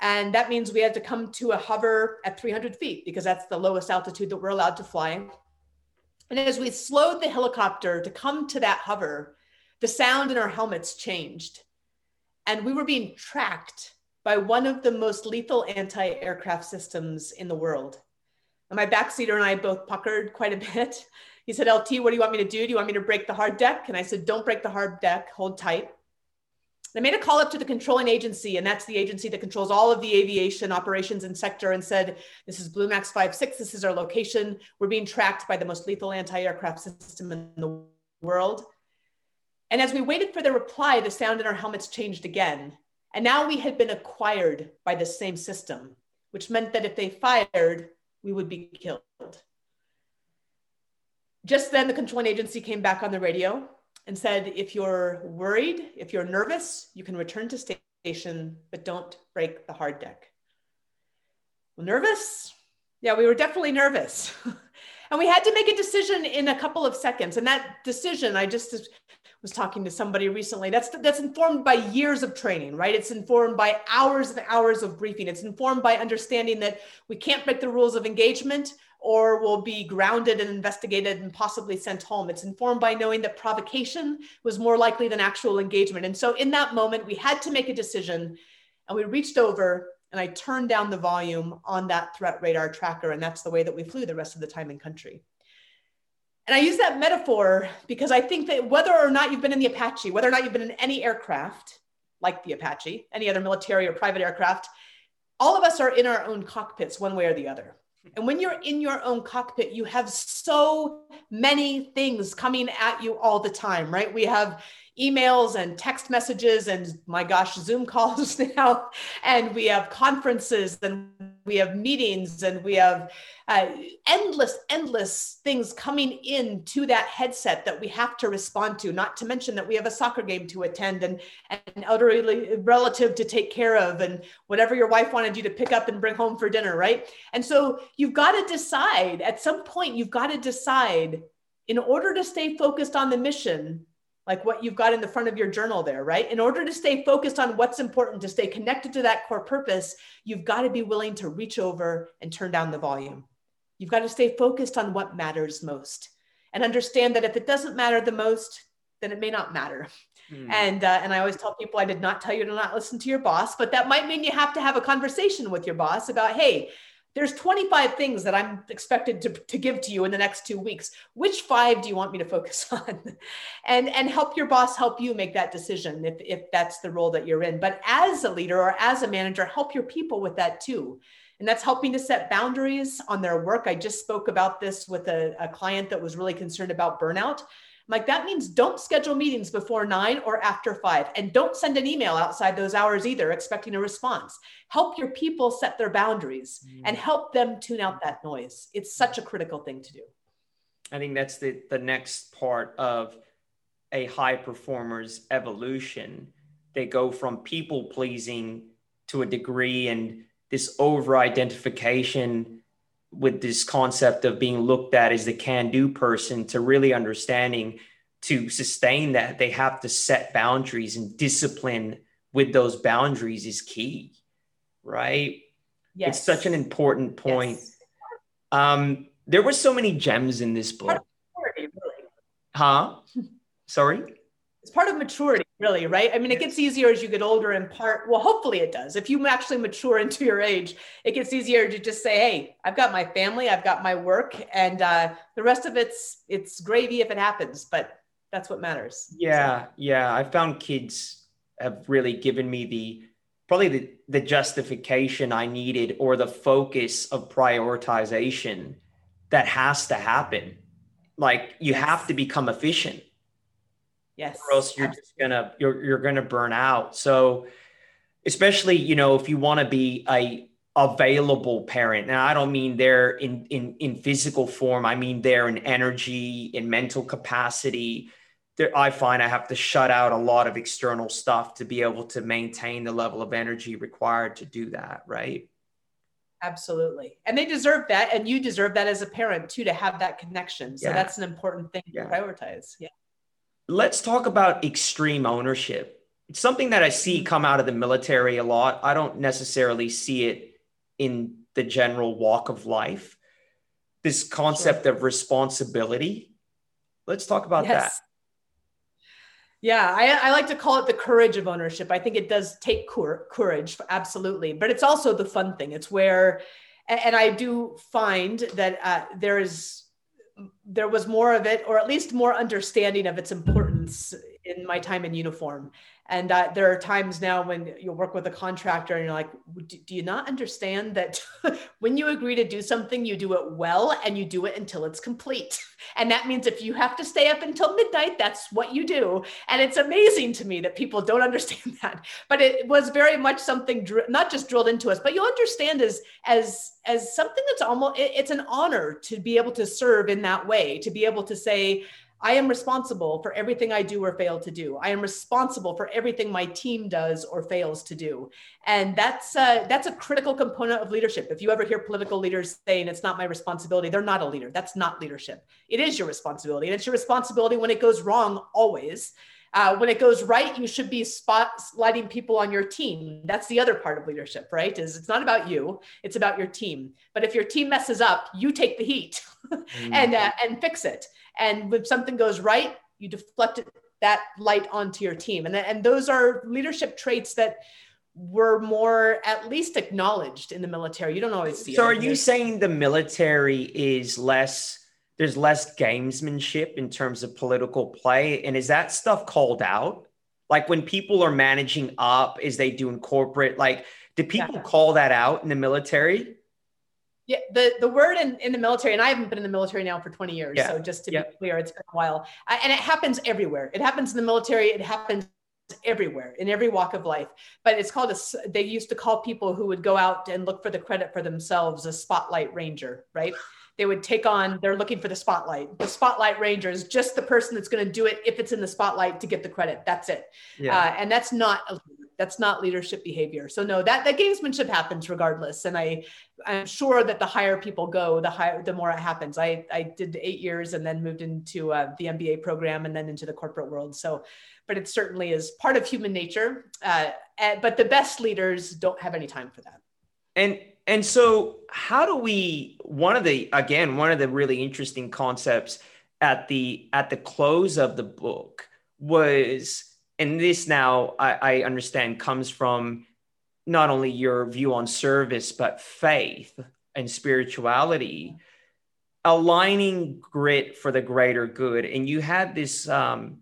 And that means we had to come to a hover at 300 feet because that's the lowest altitude that we're allowed to fly. And as we slowed the helicopter to come to that hover, the sound in our helmets changed. And we were being tracked by one of the most lethal anti aircraft systems in the world. And my backseater and I both puckered quite a bit. He said, LT, what do you want me to do? Do you want me to break the hard deck? And I said, don't break the hard deck, hold tight. They made a call up to the controlling agency, and that's the agency that controls all of the aviation operations and sector, and said, This is Blue Max 56, this is our location. We're being tracked by the most lethal anti aircraft system in the world. And as we waited for the reply, the sound in our helmets changed again. And now we had been acquired by the same system, which meant that if they fired, we would be killed. Just then, the controlling agency came back on the radio and said, if you're worried, if you're nervous, you can return to station, but don't break the hard deck. Well, nervous? Yeah, we were definitely nervous. and we had to make a decision in a couple of seconds. And that decision, I just was talking to somebody recently, that's, that's informed by years of training, right? It's informed by hours and hours of briefing. It's informed by understanding that we can't break the rules of engagement or will be grounded and investigated and possibly sent home. It's informed by knowing that provocation was more likely than actual engagement. And so in that moment, we had to make a decision and we reached over and I turned down the volume on that threat radar tracker. And that's the way that we flew the rest of the time in country. And I use that metaphor because I think that whether or not you've been in the Apache, whether or not you've been in any aircraft like the Apache, any other military or private aircraft, all of us are in our own cockpits one way or the other. And when you're in your own cockpit, you have so many things coming at you all the time, right? We have emails and text messages and my gosh, Zoom calls now, and we have conferences and we have meetings and we have uh, endless, endless things coming in to that headset that we have to respond to, not to mention that we have a soccer game to attend and, and an elderly relative to take care of and whatever your wife wanted you to pick up and bring home for dinner, right? And so you've got to decide at some point, you've got to decide in order to stay focused on the mission, like what you've got in the front of your journal there, right? In order to stay focused on what's important, to stay connected to that core purpose, you've got to be willing to reach over and turn down the volume. You've got to stay focused on what matters most and understand that if it doesn't matter the most, then it may not matter. Mm. And uh, and I always tell people I did not tell you to not listen to your boss, but that might mean you have to have a conversation with your boss about, hey, there's 25 things that I'm expected to, to give to you in the next two weeks. Which five do you want me to focus on? and, and help your boss help you make that decision if, if that's the role that you're in. But as a leader or as a manager, help your people with that too. And that's helping to set boundaries on their work. I just spoke about this with a, a client that was really concerned about burnout like, that means don't schedule meetings before nine or after five. And don't send an email outside those hours either, expecting a response. Help your people set their boundaries mm. and help them tune out that noise. It's such a critical thing to do. I think that's the, the next part of a high performer's evolution. They go from people pleasing to a degree and this over identification with this concept of being looked at as the can do person to really understanding to sustain that they have to set boundaries and discipline with those boundaries is key right? Yes. it's such an important point. Yes. um there were so many gems in this book. Huh? Sorry? It's part of maturity really right? I mean it gets easier as you get older in part well hopefully it does. If you actually mature into your age it gets easier to just say hey i've got my family i've got my work and uh, the rest of it's it's gravy if it happens but that's what matters. Yeah so. yeah. I found kids have really given me the probably the, the justification i needed or the focus of prioritization that has to happen. Like you have to become efficient Yes. Or else you're just gonna you're you're gonna burn out. So especially, you know, if you want to be a available parent. Now I don't mean they're in in in physical form. I mean they're in energy, in mental capacity. There, I find I have to shut out a lot of external stuff to be able to maintain the level of energy required to do that, right? Absolutely. And they deserve that. And you deserve that as a parent too, to have that connection. So yeah. that's an important thing yeah. to prioritize. Yeah let's talk about extreme ownership. It's something that I see come out of the military a lot. I don't necessarily see it in the general walk of life. This concept sure. of responsibility. Let's talk about yes. that. Yeah, I, I, like to call it the courage of ownership. I think it does take courage, absolutely, but it's also the fun thing. It's where, and I do find that uh, there is, there was more of it, or at least more understanding of its importance in my time in uniform. And uh, there are times now when you'll work with a contractor and you're like, do you not understand that when you agree to do something, you do it well and you do it until it's complete? And that means if you have to stay up until midnight, that's what you do. And it's amazing to me that people don't understand that. But it was very much something dr- not just drilled into us, but you'll understand as as as something that's almost it, it's an honor to be able to serve in that way, to be able to say, I am responsible for everything I do or fail to do. I am responsible for everything my team does or fails to do. And that's a, that's a critical component of leadership. If you ever hear political leaders saying it's not my responsibility, they're not a leader. That's not leadership. It is your responsibility. And it's your responsibility when it goes wrong, always. Uh, when it goes right, you should be spotlighting people on your team. That's the other part of leadership, right? Is it's not about you; it's about your team. But if your team messes up, you take the heat and uh, and fix it. And if something goes right, you deflect that light onto your team. And, and those are leadership traits that were more at least acknowledged in the military. You don't always see so are you saying the military is less there's less gamesmanship in terms of political play? And is that stuff called out? Like when people are managing up, is they doing corporate? Like, do people yeah. call that out in the military? Yeah, the, the word in, in the military, and I haven't been in the military now for 20 years. Yeah. So just to yeah. be clear, it's been a while. I, and it happens everywhere. It happens in the military. It happens everywhere in every walk of life. But it's called a, they used to call people who would go out and look for the credit for themselves a spotlight ranger, right? They would take on, they're looking for the spotlight. The spotlight ranger is just the person that's going to do it if it's in the spotlight to get the credit. That's it. Yeah. Uh, and that's not a that's not leadership behavior. So no, that that gamesmanship happens regardless. And I I'm sure that the higher people go, the higher the more it happens. I I did eight years and then moved into uh, the MBA program and then into the corporate world. So, but it certainly is part of human nature. Uh, and, but the best leaders don't have any time for that. And and so how do we one of the again one of the really interesting concepts at the at the close of the book was and this now I, I understand comes from not only your view on service but faith and spirituality aligning grit for the greater good. And you had this um,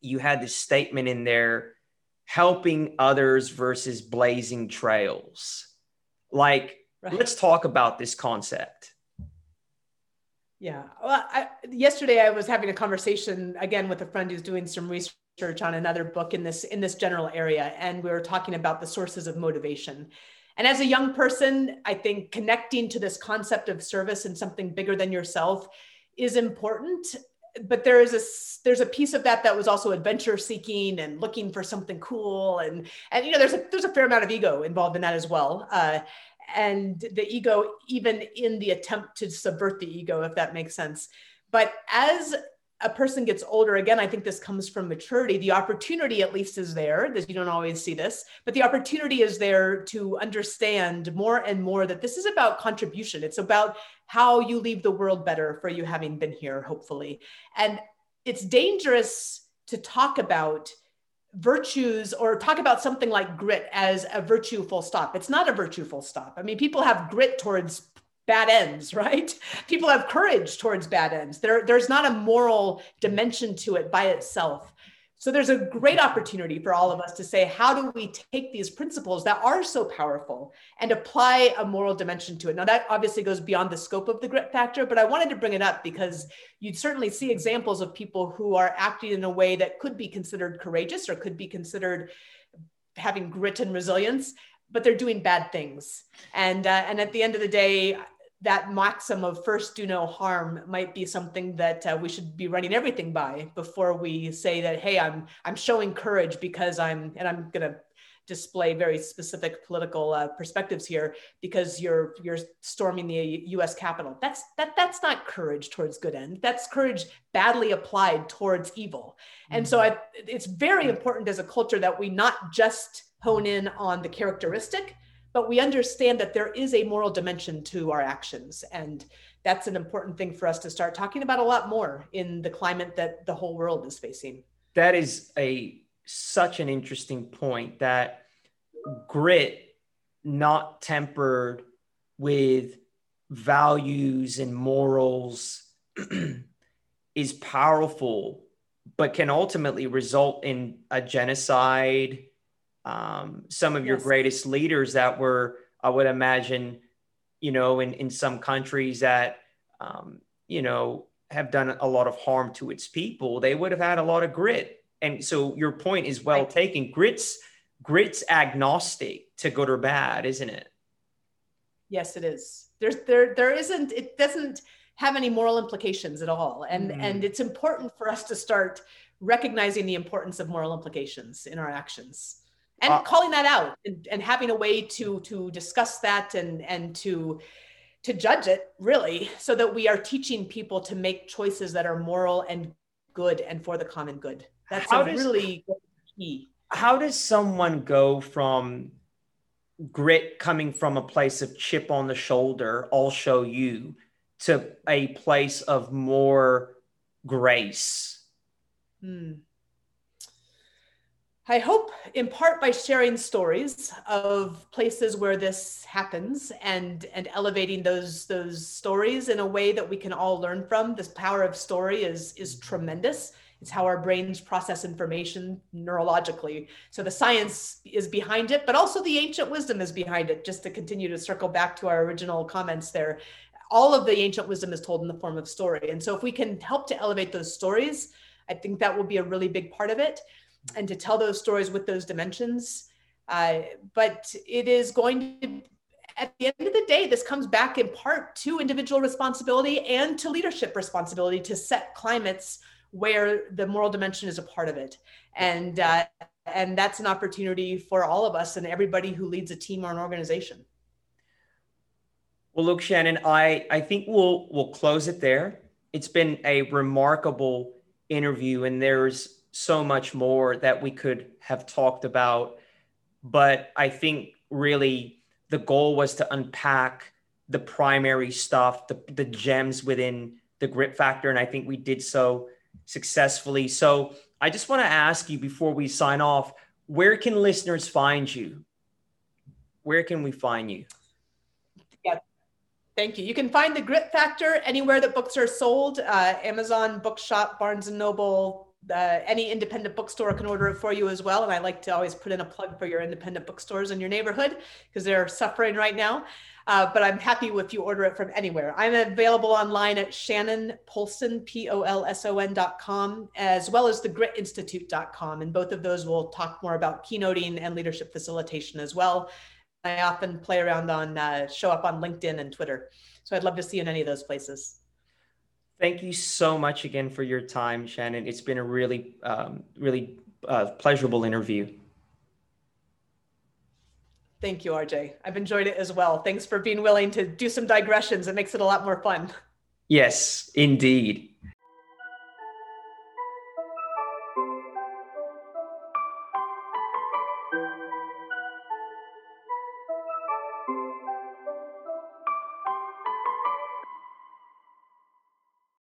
you had this statement in there helping others versus blazing trails like right. let's talk about this concept. Yeah. Well I, yesterday i was having a conversation again with a friend who's doing some research research on another book in this in this general area and we were talking about the sources of motivation. And as a young person i think connecting to this concept of service and something bigger than yourself is important but there is a there's a piece of that that was also adventure seeking and looking for something cool and and you know there's a there's a fair amount of ego involved in that as well uh, and the ego even in the attempt to subvert the ego if that makes sense. But as a person gets older, again, I think this comes from maturity. The opportunity, at least, is there. That you don't always see this, but the opportunity is there to understand more and more that this is about contribution. It's about how you leave the world better for you having been here, hopefully. And it's dangerous to talk about virtues or talk about something like grit as a virtue full stop. It's not a virtue full stop. I mean, people have grit towards bad ends, right? People have courage towards bad ends. There, there's not a moral dimension to it by itself. So there's a great opportunity for all of us to say, how do we take these principles that are so powerful and apply a moral dimension to it? Now, that obviously goes beyond the scope of the grit factor, but I wanted to bring it up because you'd certainly see examples of people who are acting in a way that could be considered courageous or could be considered having grit and resilience but they're doing bad things and uh, and at the end of the day that maxim of first do no harm might be something that uh, we should be running everything by before we say that hey i'm i'm showing courage because i'm and i'm going to display very specific political uh, perspectives here because you're you're storming the US Capitol. That's that that's not courage towards good end. That's courage badly applied towards evil. And mm-hmm. so I, it's very important as a culture that we not just hone in on the characteristic but we understand that there is a moral dimension to our actions and that's an important thing for us to start talking about a lot more in the climate that the whole world is facing. That is a such an interesting point that grit not tempered with values and morals is powerful but can ultimately result in a genocide um, some of yes. your greatest leaders that were i would imagine you know in, in some countries that um, you know have done a lot of harm to its people they would have had a lot of grit and so your point is well taken. Grit's grit's agnostic to good or bad, isn't it? Yes, it is. There's there there isn't it doesn't have any moral implications at all. And mm. and it's important for us to start recognizing the importance of moral implications in our actions and uh, calling that out and, and having a way to to discuss that and and to to judge it really so that we are teaching people to make choices that are moral and good and for the common good that's how a does, really key. How does someone go from grit coming from a place of chip on the shoulder, I'll show you, to a place of more grace? Hmm. I hope in part by sharing stories of places where this happens and and elevating those those stories in a way that we can all learn from. This power of story is is tremendous. It's how our brains process information neurologically. So the science is behind it, but also the ancient wisdom is behind it. Just to continue to circle back to our original comments there, all of the ancient wisdom is told in the form of story. And so if we can help to elevate those stories, I think that will be a really big part of it. And to tell those stories with those dimensions. Uh, but it is going to at the end of the day, this comes back in part to individual responsibility and to leadership responsibility to set climates where the moral dimension is a part of it. And uh, and that's an opportunity for all of us and everybody who leads a team or an organization. Well look shannon i i think we'll we'll close it there. It's been a remarkable interview and there's so much more that we could have talked about but i think really the goal was to unpack the primary stuff the, the gems within the grit factor and i think we did so successfully. So I just want to ask you before we sign off, where can listeners find you? Where can we find you? Yeah, thank you. You can find the Grit Factor anywhere that books are sold. Uh, Amazon, Bookshop, Barnes and Noble, any independent bookstore can order it for you as well. And I like to always put in a plug for your independent bookstores in your neighborhood because they're suffering right now. Uh, but I'm happy if you order it from anywhere. I'm available online at Shannon Polson, P O L S O N.com, as well as the gritinstitute.com. And both of those will talk more about keynoting and leadership facilitation as well. I often play around on, uh, show up on LinkedIn and Twitter. So I'd love to see you in any of those places. Thank you so much again for your time, Shannon. It's been a really, um, really uh, pleasurable interview. Thank you, RJ. I've enjoyed it as well. Thanks for being willing to do some digressions. It makes it a lot more fun. Yes, indeed.